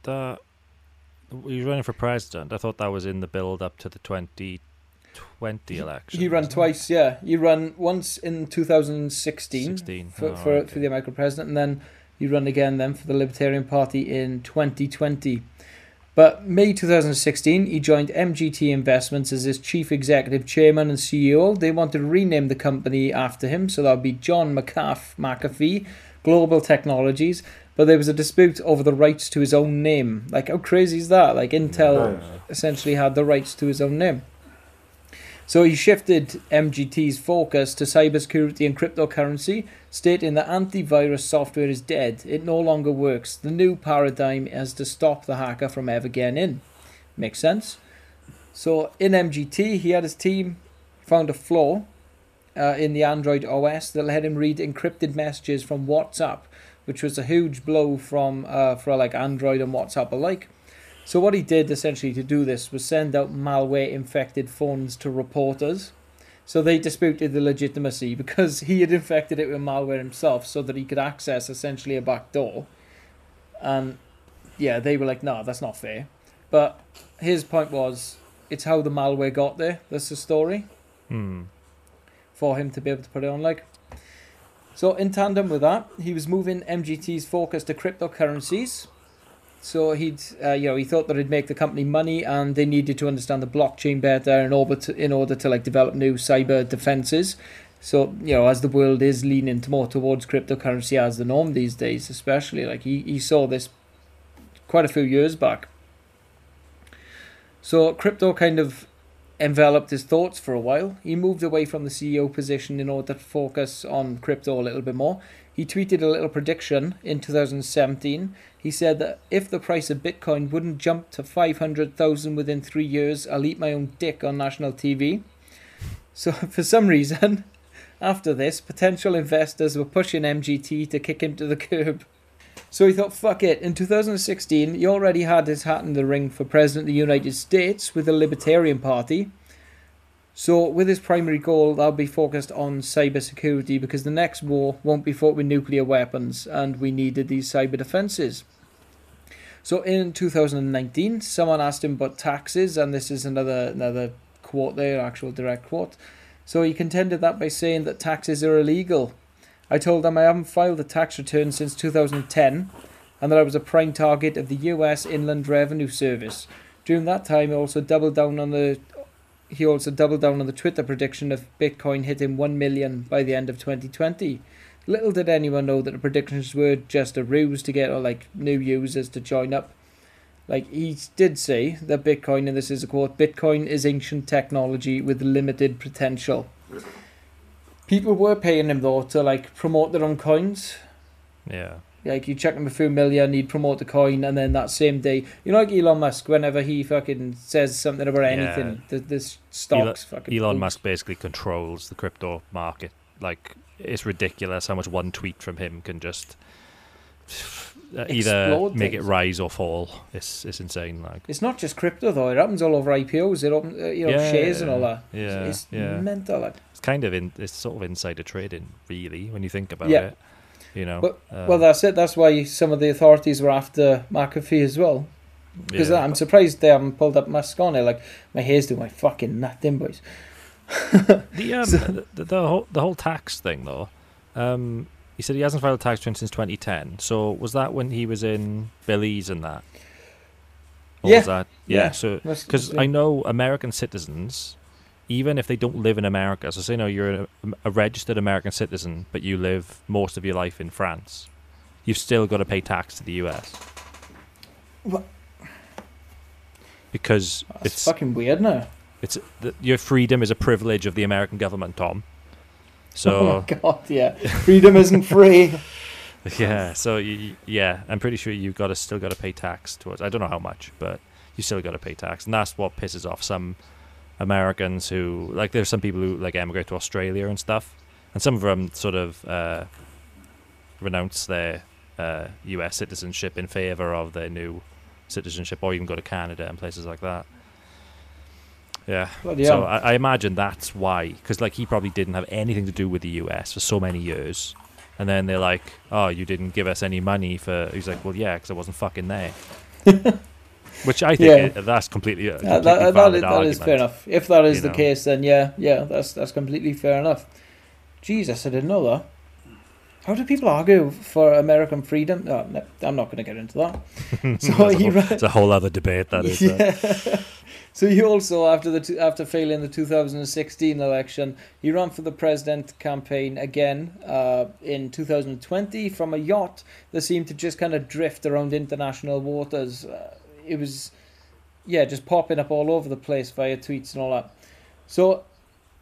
that he was running for president? I thought that was in the build up to the 2020 election. he ran wasn't it? twice, yeah. He ran once in 2016 16. for, Oh, for, okay. for the American president, and then he ran again then for the Libertarian Party in 2020. But May 2016, he joined MGT Investments as his chief executive chairman and CEO. They wanted to rename the company after him, so that would be John McAf McAfee Global Technologies. But there was a dispute over the rights to his own name. Like, how crazy is that? Like, Intel essentially had the rights to his own name. So he shifted MGT's focus to cybersecurity and cryptocurrency, stating that antivirus software is dead. It no longer works. The new paradigm is to stop the hacker from ever getting in. Makes sense. So in MGT, he had his team found a flaw uh, in the Android OS that let him read encrypted messages from WhatsApp, which was a huge blow from uh, for like Android and WhatsApp alike. So what he did essentially to do this was send out malware infected phones to reporters. So they disputed the legitimacy because he had infected it with malware himself so that he could access essentially a back door. And yeah, they were like, no, that's not fair. But his point was it's how the malware got there. That's the story. Hmm. For him to be able to put it on like. So in tandem with that, he was moving MGT's focus to cryptocurrencies so he'd, uh, you know, he thought that it'd make the company money, and they needed to understand the blockchain better in order to, in order to like develop new cyber defenses. So you know, as the world is leaning more towards cryptocurrency as the norm these days, especially like he, he saw this quite a few years back. So crypto kind of enveloped his thoughts for a while. He moved away from the CEO position in order to focus on crypto a little bit more. He tweeted a little prediction in 2017. He said that if the price of Bitcoin wouldn't jump to 500,000 within three years, I'll eat my own dick on national TV. So, for some reason, after this, potential investors were pushing MGT to kick him to the curb. So he thought, fuck it. In 2016, he already had his hat in the ring for President of the United States with the Libertarian Party. So, with his primary goal, that'll be focused on cybersecurity because the next war won't be fought with nuclear weapons, and we needed these cyber defenses. So, in 2019, someone asked him about taxes, and this is another another quote there, actual direct quote. So he contended that by saying that taxes are illegal. I told them I haven't filed a tax return since 2010, and that I was a prime target of the U.S. Inland Revenue Service. During that time, I also doubled down on the he also doubled down on the Twitter prediction of Bitcoin hitting 1 million by the end of 2020. Little did anyone know that the predictions were just a ruse to get uh, like new users to join up. Like he did say that Bitcoin, and this is a quote, Bitcoin is ancient technology with limited potential. People were paying him though to like promote their own coins. Yeah. Like you check him a few million, he'd promote the coin, and then that same day, you know, like Elon Musk, whenever he fucking says something about anything, the this stocks fucking. Elon boost. Musk basically controls the crypto market. Like it's ridiculous how much one tweet from him can just uh, either Explode make it rise or fall. It's it's insane. Like It's not just crypto though; it happens all over IPOs. It opens, uh, you know, Yeah, shares and all that. yeah, it's, it's yeah. mental. Like. it's kind of in it's sort of insider trading, really, when you think about Yeah. it. You know. But- uh, well, that's it. That's why some of the authorities were after McAfee as well. Because yeah. I'm surprised they haven't pulled up Musk on it. Like my hair's doing my fucking nothing, boys. The, um, the, the, the whole the whole tax thing though. Um, he said he hasn't filed a tax return since 2010. So was that when he was in Belize and that? Or Yeah. Was that, yeah. Yeah. So because I know American citizens, even if they don't live in America, so say no, you're a, a registered American citizen, but you live most of your life in France, you've still got to pay tax to the US. What? Because That's it's fucking weird, no? it's the, your freedom is a privilege of the American government, Tom. oh So my god, yeah. Freedom isn't free. yeah, so you, yeah, I'm pretty sure you've got to still got to pay tax towards. I don't know how much, but you still got to pay tax, and that's what pisses off some Americans who like. There's some people who like emigrate to Australia and stuff, and some of them sort of uh, renounce their uh, U.S. citizenship in favor of their new citizenship, or even go to Canada and places like that. Yeah. Bloody So. I, I imagine that's why, because like he probably didn't have anything to do with the U.S. for so many years, and then they're like, "Oh, you didn't give us any money for." He's like, "Well, yeah, because I wasn't fucking there." Which I think Yeah. that's completely, a completely that, that, is, that fair enough. If that is the know. case, then yeah, yeah, that's that's completely fair enough. Jesus, I didn't know that. How do people argue for American freedom? Oh, no, I'm not going to get into that. So that's, a whole, it's a whole other debate. That is. uh, yeah. so he also, after the two, after failing the 2016 election, he ran for the president campaign again uh, in 2020 from a yacht that seemed to just kind of drift around international waters. Uh, it was, yeah, just popping up all over the place via tweets and all that. So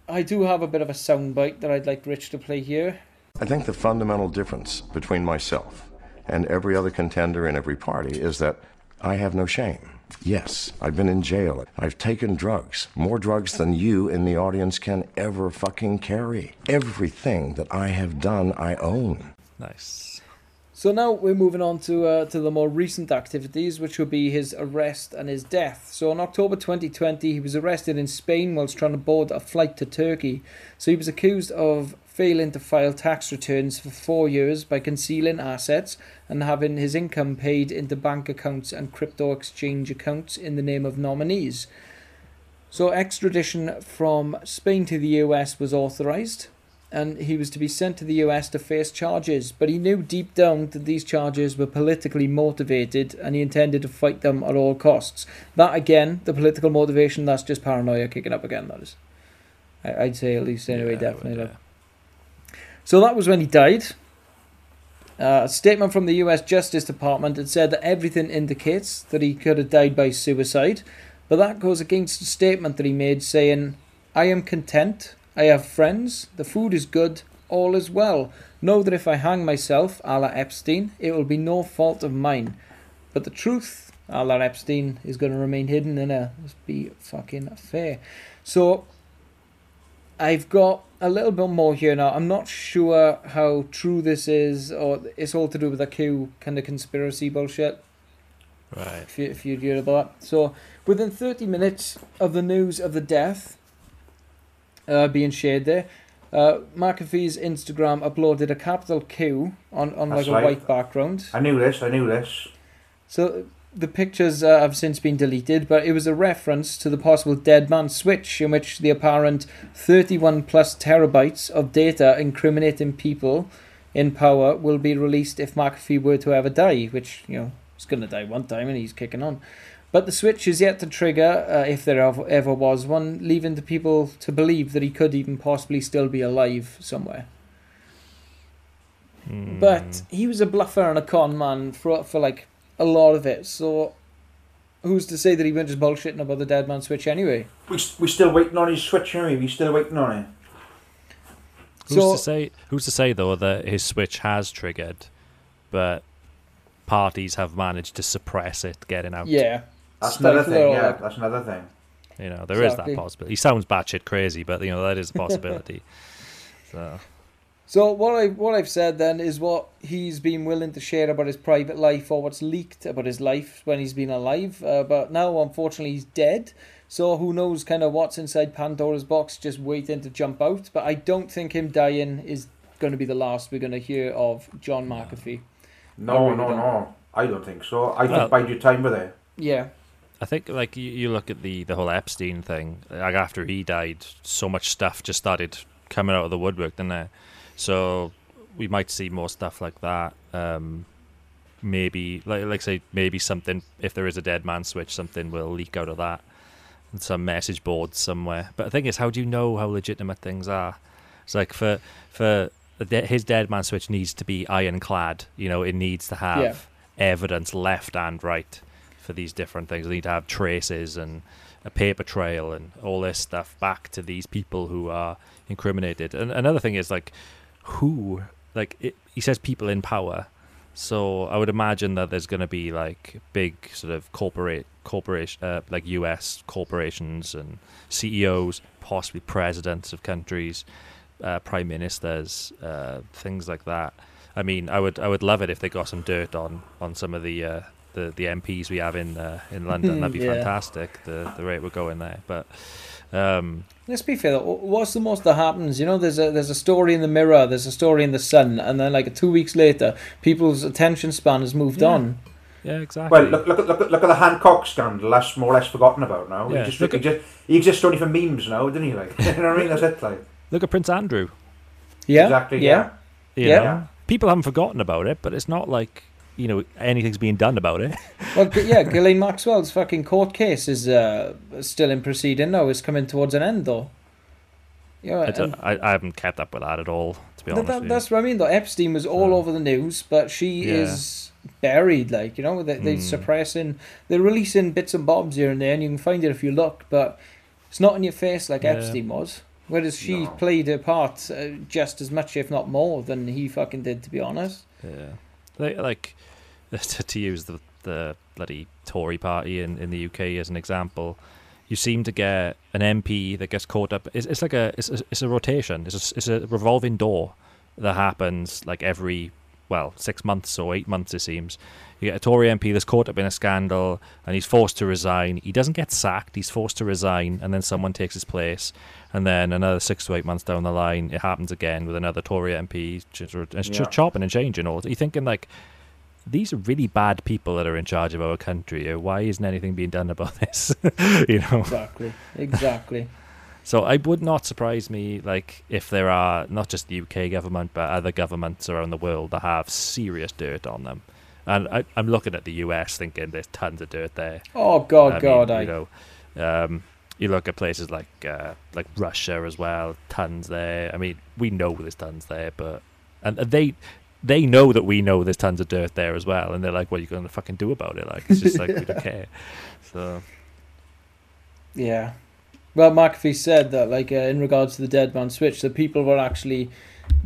I do have a bit of a soundbite that I'd like Rich to play here. I think the fundamental difference between myself and every other contender in every party is that I have no shame. Yes, I've been in jail. I've taken drugs. More drugs than you in the audience can ever fucking carry. Everything that I have done, I own. Nice. So now we're moving on to uh, to the more recent activities, which would be his arrest and his death. So in October 2020, he was arrested in Spain whilst trying to board a flight to Turkey. So he was accused of failing to file tax returns for four years by concealing assets and having his income paid into bank accounts and crypto exchange accounts in the name of nominees. So extradition from Spain to the US was authorized and he was to be sent to the US to face charges. But he knew deep down that these charges were politically motivated and he intended to fight them at all costs. That again, the political motivation, that's just paranoia kicking up again, that is. I'd say at least anyway, Yeah, definitely. well, like. So that was when he died. Uh, a statement from the US Justice Department had said that everything indicates that he could have died by suicide, but that goes against a statement that he made saying, I am content, I have friends, the food is good, all is well. Know that if I hang myself, a la Epstein, it will be no fault of mine. But the truth, a la Epstein, is going to remain hidden in a. Let's be fucking fair. So, I've got a little bit more here now. I'm not sure how true this is, or it's all to do with a Q kind of conspiracy bullshit. Right. If, you, if you'd heard about that. So, within 30 minutes of the news of the death uh, being shared there, uh, McAfee's Instagram uploaded a capital Q on, on like a right. white background. I knew this. I knew this. So the pictures uh, have since been deleted, but it was a reference to the possible dead man switch, in which the apparent 31 plus terabytes of data incriminating people in power will be released if McAfee were to ever die, which, you know, he's going to die one time and he's kicking on. But the switch is yet to trigger, uh, if there ever, ever was one, leaving the people to believe that he could even possibly still be alive somewhere. Hmm. But he was a bluffer and a con man for for like a lot of it. So who's to say that he wasn't just bullshitting about the dead man switch anyway? We we still waiting on his switch, are we? We still waiting on it. Who's So to say? Who's to say though that his switch has triggered, but parties have managed to suppress it getting out? yeah, That's Stifle another thing. Yeah, like- that's another thing. You know, there is Exactly. that possibility. He sounds batshit crazy, but you know that is a possibility. so So what I what I've said then is what he's been willing to share about his private life or what's leaked about his life when he's been alive. Uh, but now unfortunately he's dead. So who knows kind of what's inside Pandora's box just waiting to jump out. But I don't think him dying is going to be the last we're going to hear of John McAfee. No, really no, don't. no. I don't think so. I Well- think bide your time with it. Yeah. I think like you, you look at the the whole Epstein thing. Like after he died, so much stuff just started coming out of the woodwork, didn't it? So we might see more stuff like that. Um, maybe like like say maybe something if there is a dead man switch, something will leak out of that. Some message boards somewhere. But the thing is, how do you know how legitimate things are? It's like for for his dead man switch needs to be ironclad. You know, it needs to have Yeah. evidence left and right for these different things. They need to have traces and a paper trail and all this stuff back to these people who are incriminated. And another thing is like who like it, he says people in power. So I would imagine that there's going to be like big sort of corporate corporation uh, like US corporations and CEOs, possibly presidents of countries, uh, prime ministers, uh, things like that. I mean, I would I would love it if they got some dirt on on some of the uh, the the MPs we have in uh, in London. That'd be Yeah. fantastic. The the rate we're going there, but um, Let's be fair. Though. What's the most that happens? You know, there's a there's a story in the Mirror, there's a story in the Sun, and then like two weeks later, people's attention span has moved Yeah. on. yeah, exactly. Well, look, look, at- look, at- look at the Hancock scandal. That's more or less forgotten about now. Yeah, He, just, look he, at- just, he exists only for memes now, didn't he? Like, you know what I mean? That's it. Like, Look at Prince Andrew. Yeah. exactly. Yeah. You Yeah. know? people haven't forgotten about it, but it's not like you know anything's being done about it. Well, yeah, Ghislaine Maxwell's fucking court case is uh, still in proceeding now. It's coming towards an end, though. Yeah, I, and don't- I, I haven't kept up with that at all, to be th- honest. that- that's what I mean, though. Epstein was all So- over the news, but she Yeah. is buried. Like you know, they, they're Mm. suppressing, they're releasing bits and bobs here and there, and you can find it if you look, but it's not in your face like Yeah. Epstein was. Whereas she No. played her part uh, just as much, if not more, than he fucking did, to be honest. Yeah, like, like to, to use the the bloody Tory party in, in the UK as an example, you seem to get an MP that gets caught up. It's, it's like a it's, a it's a rotation. It's a, it's a revolving door that happens like every well six months or eight months it seems. You get a Tory MP that's caught up in a scandal and he's forced to resign. He doesn't get sacked. He's forced to resign, and then someone takes his place. And then another six to eight months down the line, it happens again with another Tory MP. Just, it's Yeah. just chopping and changing all. You're thinking like, these are really bad people that are in charge of our country. Why isn't anything being done about this? you know. Exactly. Exactly. So I would not surprise me, like if there are not just the UK government but other governments around the world that have serious dirt on them. And I, I'm looking at the US, thinking there's tons of dirt there. Oh God, I mean, God, I. you know, um, you look at places like uh, like Russia as well, tons there. I mean, we know there's tons there, but and they they know that we know there's tons of dirt there as well, and they're like, "What are you going to fucking do about it?" Like it's just like we don't care. So Yeah. Well, McAfee said that, like, uh, in regards to the Dead Man Switch, that people were actually,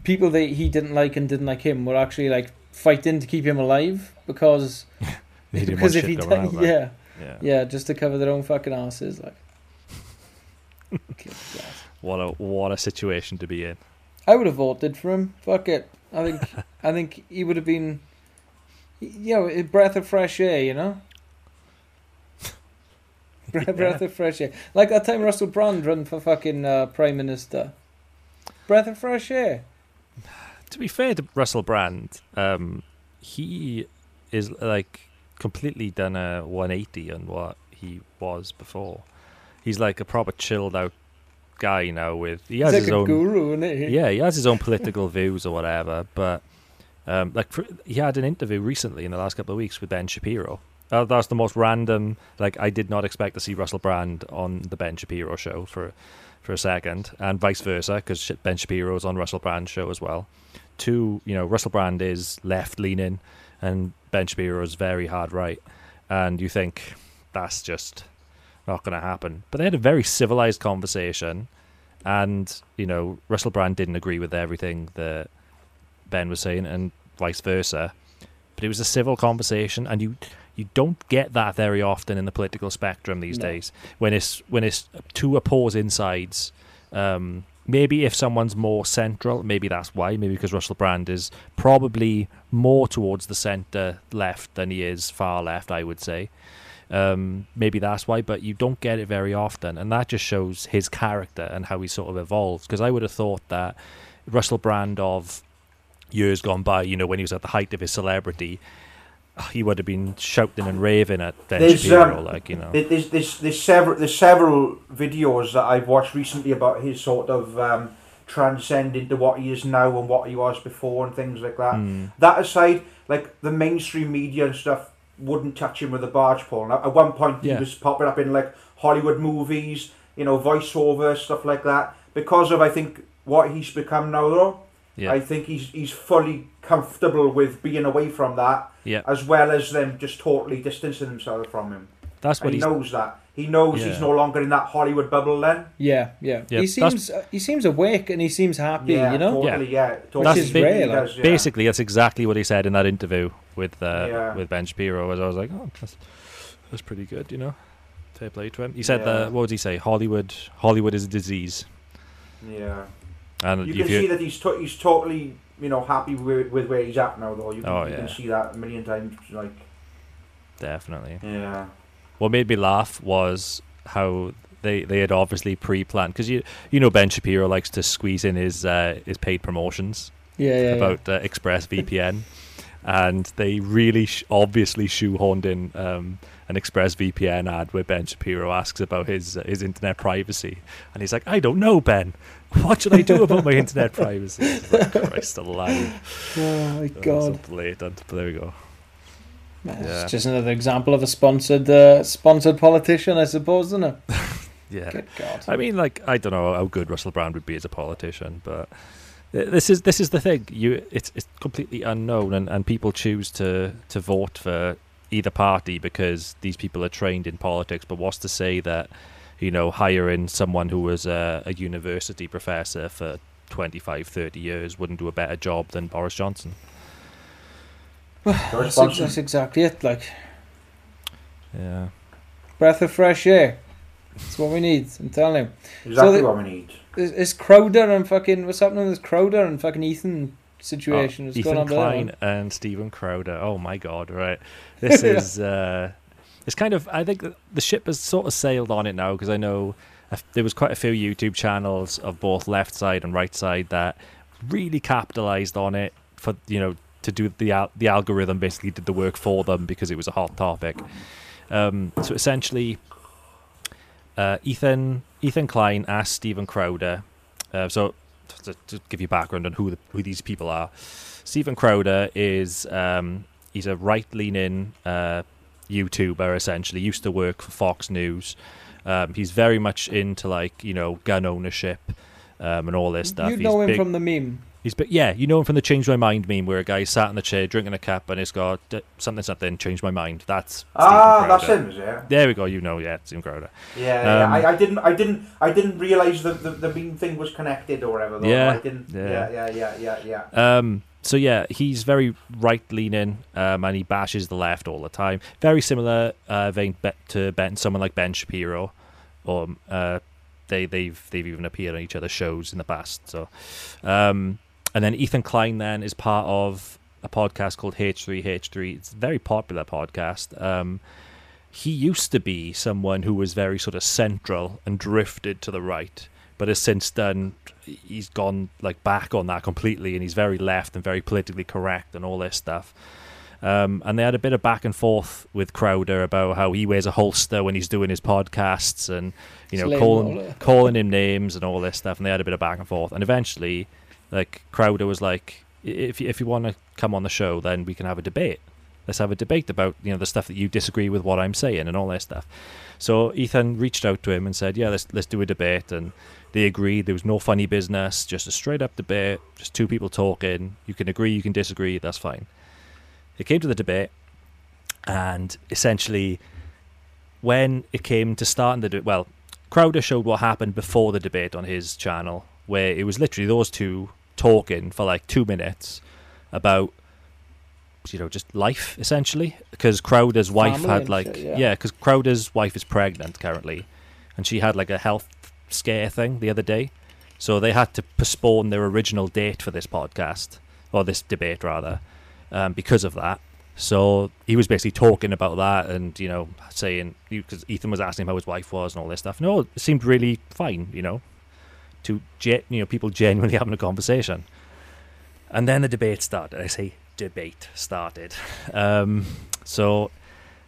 people that he didn't like and didn't like him were actually like fighting to keep him alive because because if he going died, around, like, yeah, yeah, yeah, just to cover their own fucking asses, like. What a what a situation to be in. I would have voted for him. Fuck it. I think I think he would have been, you know, a breath of fresh air. You know. Breath, of fresh air. Like that time Russell Brand run for fucking uh, prime minister. Breath of fresh air. to be fair to Russell Brand, um, he is like completely done a 180 on what he was before. He's like a proper chilled out guy now. With he has He's like his a own guru, isn't he? yeah, he has his own political views or whatever. But um, like for, he had an interview recently in the last couple of weeks with Ben Shapiro. Uh, that's the most random. Like I did not expect to see Russell Brand on the Ben Shapiro show for for a second, and vice versa because Ben Shapiro is on Russell Brand's show as well. Two, you know, Russell Brand is left leaning, and Ben Shapiro is very hard right, and you think that's just not going to happen. But they had a very civilized conversation, and you know, Russell Brand didn't agree with everything that Ben was saying, and vice versa. But it was a civil conversation, and you you don't get that very often in the political spectrum these No. days. When it's when it's two opposing sides. Um, maybe if someone's more central, maybe that's why. Maybe because Russell Brand is probably more towards the centre left than he is far left. I would say. Um, maybe that's why, but you don't get it very often, and that just shows his character and how he sort of evolves. Because I would have thought that Russell Brand of years gone by, you know, when he was at the height of his celebrity, he would have been shouting and raving at Ben There's, Shapiro, um, like you know. There's, there's, there's several there's several videos that I've watched recently about his sort of um, transcend into what he is now and what he was before and things like that. Mm. That aside, like the mainstream media and stuff wouldn't touch him with a barge pole. Now, at one point, Yeah. he was popping up in like Hollywood movies, you know, voiceover stuff like that. Because of I think what he's become now, though, Yeah, I think he's he's fully comfortable with being away from that, yeah, as well as them just totally distancing themselves from him. that's And what he he's. knows that. He knows Yeah. he's no longer in that Hollywood bubble then. Yeah, yeah. Yeah, he seems uh, he seems awake and he seems happy. yeah, you know. totally. Yeah, totally. That's He big- really rare, like, does, yeah. Basically, that's exactly what he said in that interview with uh, Yeah. with Ben Shapiro. Was I was like, oh, that's that's pretty good, you know. Fair play to him. He said Yeah. that. What did he say? Hollywood, Hollywood is a disease, Yeah, and you can see that he's to- he's totally you know happy with, with where he's at now though. You can, Oh, you can see that a million times. Like definitely. yeah, What made me laugh was how they they had obviously pre-planned because you you know Ben Shapiro likes to squeeze in his uh, his paid promotions Yeah, yeah. yeah. about uh, ExpressVPN, and they really sh- obviously shoehorned in um, an ExpressVPN ad where Ben Shapiro asks about his uh, his internet privacy, and he's like, "I don't know, Ben. What should I do about my internet privacy?" It's like, Christ alive! Oh my god. blatant. But there we go. Man, Yeah. It's just another example of a sponsored uh, sponsored politician, I suppose, isn't it? Yeah. Good God. I mean, like, I don't know how good Russell Brand would be as a politician, but this is this is the thing. You, it's it's completely unknown, and, and people choose to to vote for either party because these people are trained in politics. But what's to say that you know hiring someone who was a, a university professor for 25, 30 years wouldn't do a better job than Boris Johnson? George That's, ex- that's exactly it. Like Yeah. breath of fresh air. That's what we need. I'm telling you. Exactly the- what we need. Is, is Crowder and fucking what's happening with Crowder and fucking Ethan situation? Oh, What's going Ethan on with that Klein one? and Steven Crowder. Oh my god! Right, this is uh, it's kind of. I think the ship has sort of sailed on it now because I know there was quite a few YouTube channels of both left side and right side that really capitalized on it for you know to do the al- the algorithm basically did the work for them because it was a hot topic. Um, so essentially, uh, Ethan Ethan Klein asked Steven Crowder. Uh, so to, to give you background on who the, who these people are, Steven Crowder is um, he's a right leaning uh, YouTuber essentially. Used to work for Fox News. Um, he's very much into like you know gun ownership um, and all this stuff. You he's know him big- from the meme. He's big, yeah, you know him from the Change My Mind meme, where a guy sat in the chair drinking a cup and it's got uh, something something changed my mind. That's Ah, that's him, is it? There we go. You know, yeah, Steven Crowder. Yeah, yeah. Um, I, I didn't, I didn't, I didn't realize that the, the meme thing was connected or whatever. Though. Yeah, I didn't. yeah. Yeah, yeah, yeah, yeah, yeah. Um, so yeah, he's very right leaning, um, and he bashes the left all the time. Very similar uh, vein to Ben, someone like Ben Shapiro, or uh, they they've they've even appeared on each other's shows in the past. So, um, and then Ethan Klein then is part of a podcast called H3H3. It's a very popular podcast. Um, he used to be someone who was very sort of central and drifted to the right, but has since then He's gone like back on that completely, and he's very left and very politically correct and all this stuff. Um, and they had a bit of back and forth with Crowder about how he wears a holster when he's doing his podcasts, and you know, Slave calling roller. calling him names and all this stuff. And they had a bit of back and forth, and eventually, like Crowder was like, "If you, if you want to come on the show, then we can have a debate. Let's have a debate about you know the stuff that you disagree with what I'm saying and all that stuff." So Ethan reached out to him and said, "Yeah, let's let's do a debate." And they agreed. There was no funny business, just a straight up debate, just two people talking. You can agree, you can disagree. That's fine. It came to the debate, and essentially, when it came to starting the debate, well, Crowder showed what happened before the debate on his channel, where it was literally those two talking for like two minutes about you know just life essentially because Crowder's wife Family had like shit, yeah. yeah because Crowder's wife is pregnant currently and she had like a health scare thing the other day. So they had to postpone their original date for this podcast or this debate rather um, because of that. So he was basically talking about that and you know saying because Ethan was asking him how his wife was and all this stuff. No it seemed really fine you know to you know people genuinely having a conversation. And then the debate started. I say debate started. Um, so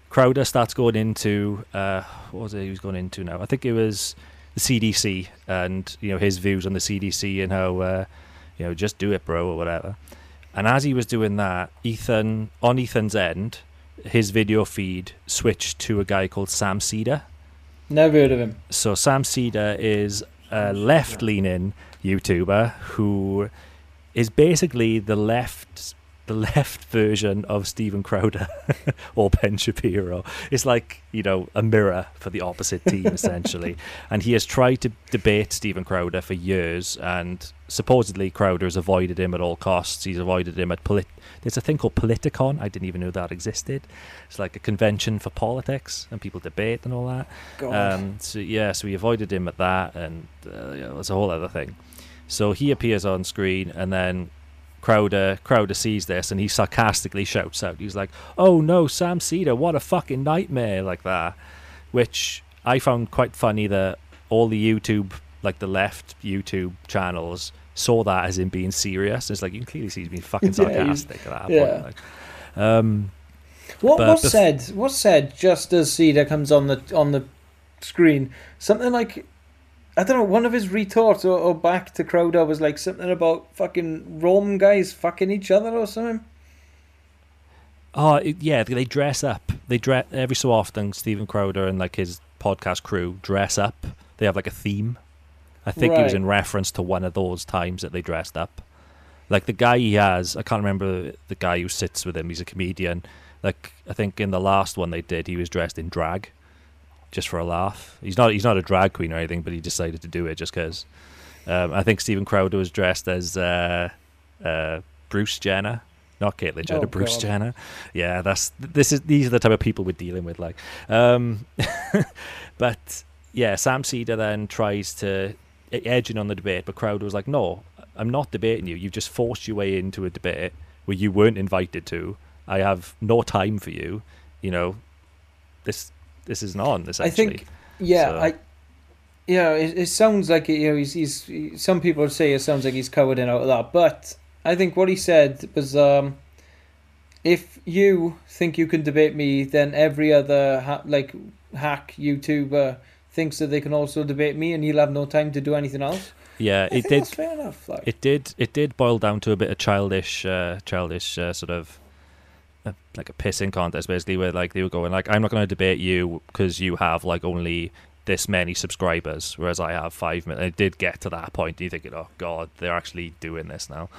Crowder starts going into uh, what was it he was going into now? I think it was the CDC and you know his views on the CDC and how uh, you know just do it, bro, or whatever. And as he was doing that, Ethan on Ethan's end, his video feed switched to a guy called Sam Seder. Never heard of him. So Sam Seder is a left-leaning YouTuber who is basically the left the left version of Steven Crowder or Ben Shapiro. It's like, you know, a mirror for the opposite team essentially. and he has tried to debate Steven Crowder for years and supposedly Crowder has avoided him at all costs. He's avoided him at polit there's a thing called Politicon. I didn't even know that existed. It's like a convention for politics and people debate and all that. Um, so yeah, so we avoided him at that, and uh, yeah, it's a whole other thing. So he appears on screen, and then Crowder Crowder sees this, and he sarcastically shouts out, "He's like, oh no, Sam Seder, what a fucking nightmare!" Like that, which I found quite funny that all the YouTube, like the left YouTube channels, saw that as him being serious. It's like you can clearly see he's being fucking Yeah, sarcastic at that yeah. point. Like, Um, What was bef- said? What's said just as Seder comes on the on the screen? Something like I don't know. One of his retorts or, or back to Crowder was like something about fucking Rome guys fucking each other or something. Oh it- yeah, they dress up. They dress every so often. Steven Crowder and like his podcast crew dress up. They have like a theme. I think it was Right. in reference to one of those times that they dressed up. Like the guy he has, I can't remember the guy who sits with him. He's a comedian. Like I think in the last one they did, he was dressed in drag, just for a laugh. He's not he's not a drag queen or anything, but he decided to do it just because. Um, I think Steven Crowder was dressed as uh, uh, Bruce Jenner, not Caitlyn Jenner, Oh, Bruce God. Jenner. Yeah, that's this is these are the type of people we're dealing with. Like, um, but yeah, Sam Seder then tries to edge in on the debate, but Crowder was like, "No, I'm not debating you. You've just forced your way into a debate where you weren't invited to. I have no time for you. You know, this this isn't on. This actually. I think yeah, So- I yeah. It, it sounds like you know he's he's he, some people say it sounds like he's covered in out of that, but I think what he said was um. If you think you can debate me, then every other ha- like hack YouTuber thinks that they can also debate me, and you'll have no time to do anything else. yeah, I it did. Fair enough. Like. It did. It did boil down to a bit of childish, uh, childish uh, sort of uh, like a pissing contest, basically, where like they were going like, "I'm not going to debate you because you have like only this many subscribers, whereas I have five million. It did get to that point. You thinking, "Oh God, they're actually doing this now."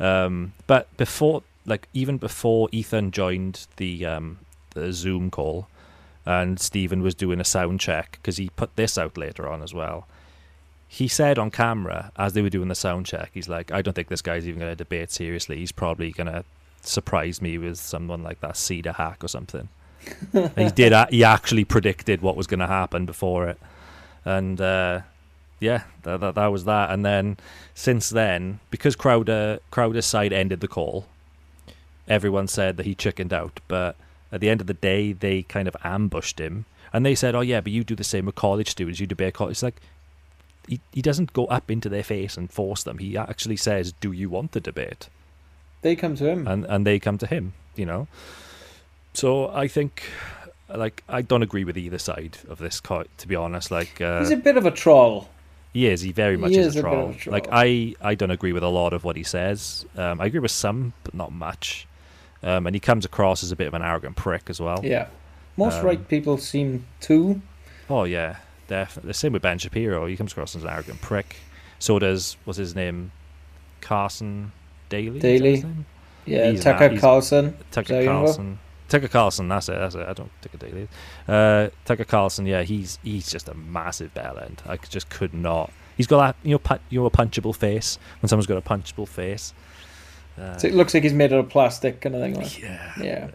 Um, but before, like even before Ethan joined the um, the Zoom call, and Steven was doing a sound check because he put this out later on as well he said on camera as they were doing the sound check, he's like, I don't think this guy's even going to debate seriously. He's probably going to surprise me with someone like that Seder hack or something. He did. He actually predicted what was going to happen before it, and uh, yeah, that, that that was that. And then since then, because Crowder Crowder's side ended the call, everyone said that he chickened out. But at the end of the day, they kind of ambushed him, and they said, "Oh yeah, but you do the same with college students. You debate college." It's like he, he doesn't go up into their face and force them. He actually says, "Do you want the debate?" They come to him. and and they come to him. You know. So I think, like, I don't agree with either side of this. co- To be honest, like, uh, He's a bit of a troll. he is. He very much He is, is a troll. a troll. Like I, I don't agree with a lot of what he says. Um, I agree with some, but not much. Um, and he comes across as a bit of an arrogant prick as well. Yeah. Most Um, right people seem to. Oh yeah, definitely. The same with Ben Shapiro. He comes across as an arrogant prick. So does what's his name, Carson Daly. Daly. Yeah, He's Tucker Carlson. Tucker So Carlson. Tucker Carlson, that's it. That's it. I don't Tucker Daly. Uh, Tucker Carlson, yeah, he's he's just a massive bell end. I just could not. He's got that you know you know a punchable face when someone's got a punchable face. Uh, So it looks like he's made out of plastic kind of thing. Like. yeah, Yeah.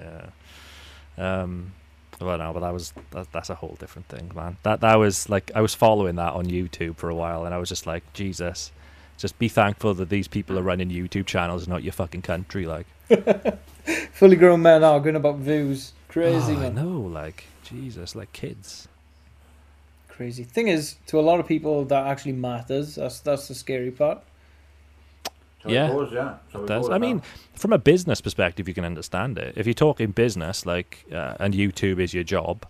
yeah. Um, well, no, but that was that, that's a whole different thing, man. That that was like I was following that on YouTube for a while, and I was just like, Jesus, just be thankful that these people are running YouTube channels, not your fucking country. Like, Fully grown men arguing about views. Crazy, oh, I know, like Jesus, like kids. Crazy. Thing is, to a lot of people, that actually matters. That's that's the scary part. So Yeah, it goes, yeah. So It it does. goes I mean, from a business perspective, you can understand it. If you're talking business, like, uh, and YouTube is your job,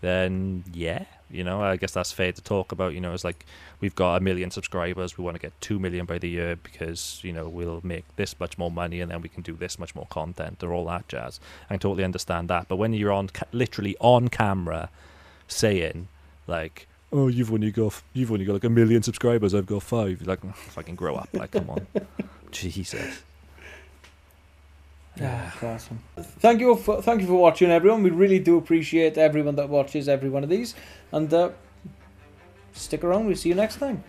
then yeah, you know, I guess that's fair to talk about. You know, it's like we've got a million subscribers, we want to get two million by the year because you know we'll make this much more money and then we can do this much more content or all that jazz. I can totally understand that. But when you're on, literally on camera, saying like. Oh, you've only got you've only got like a million subscribers. I've got five. You're Like, fucking grow up. Like, come on, Jesus. Yeah, awesome. Thank you for thank you for watching, everyone. We really do appreciate everyone that watches every one of these, and uh, stick around. We'll see you next time.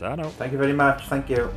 I know. Thank you very much. Thank you.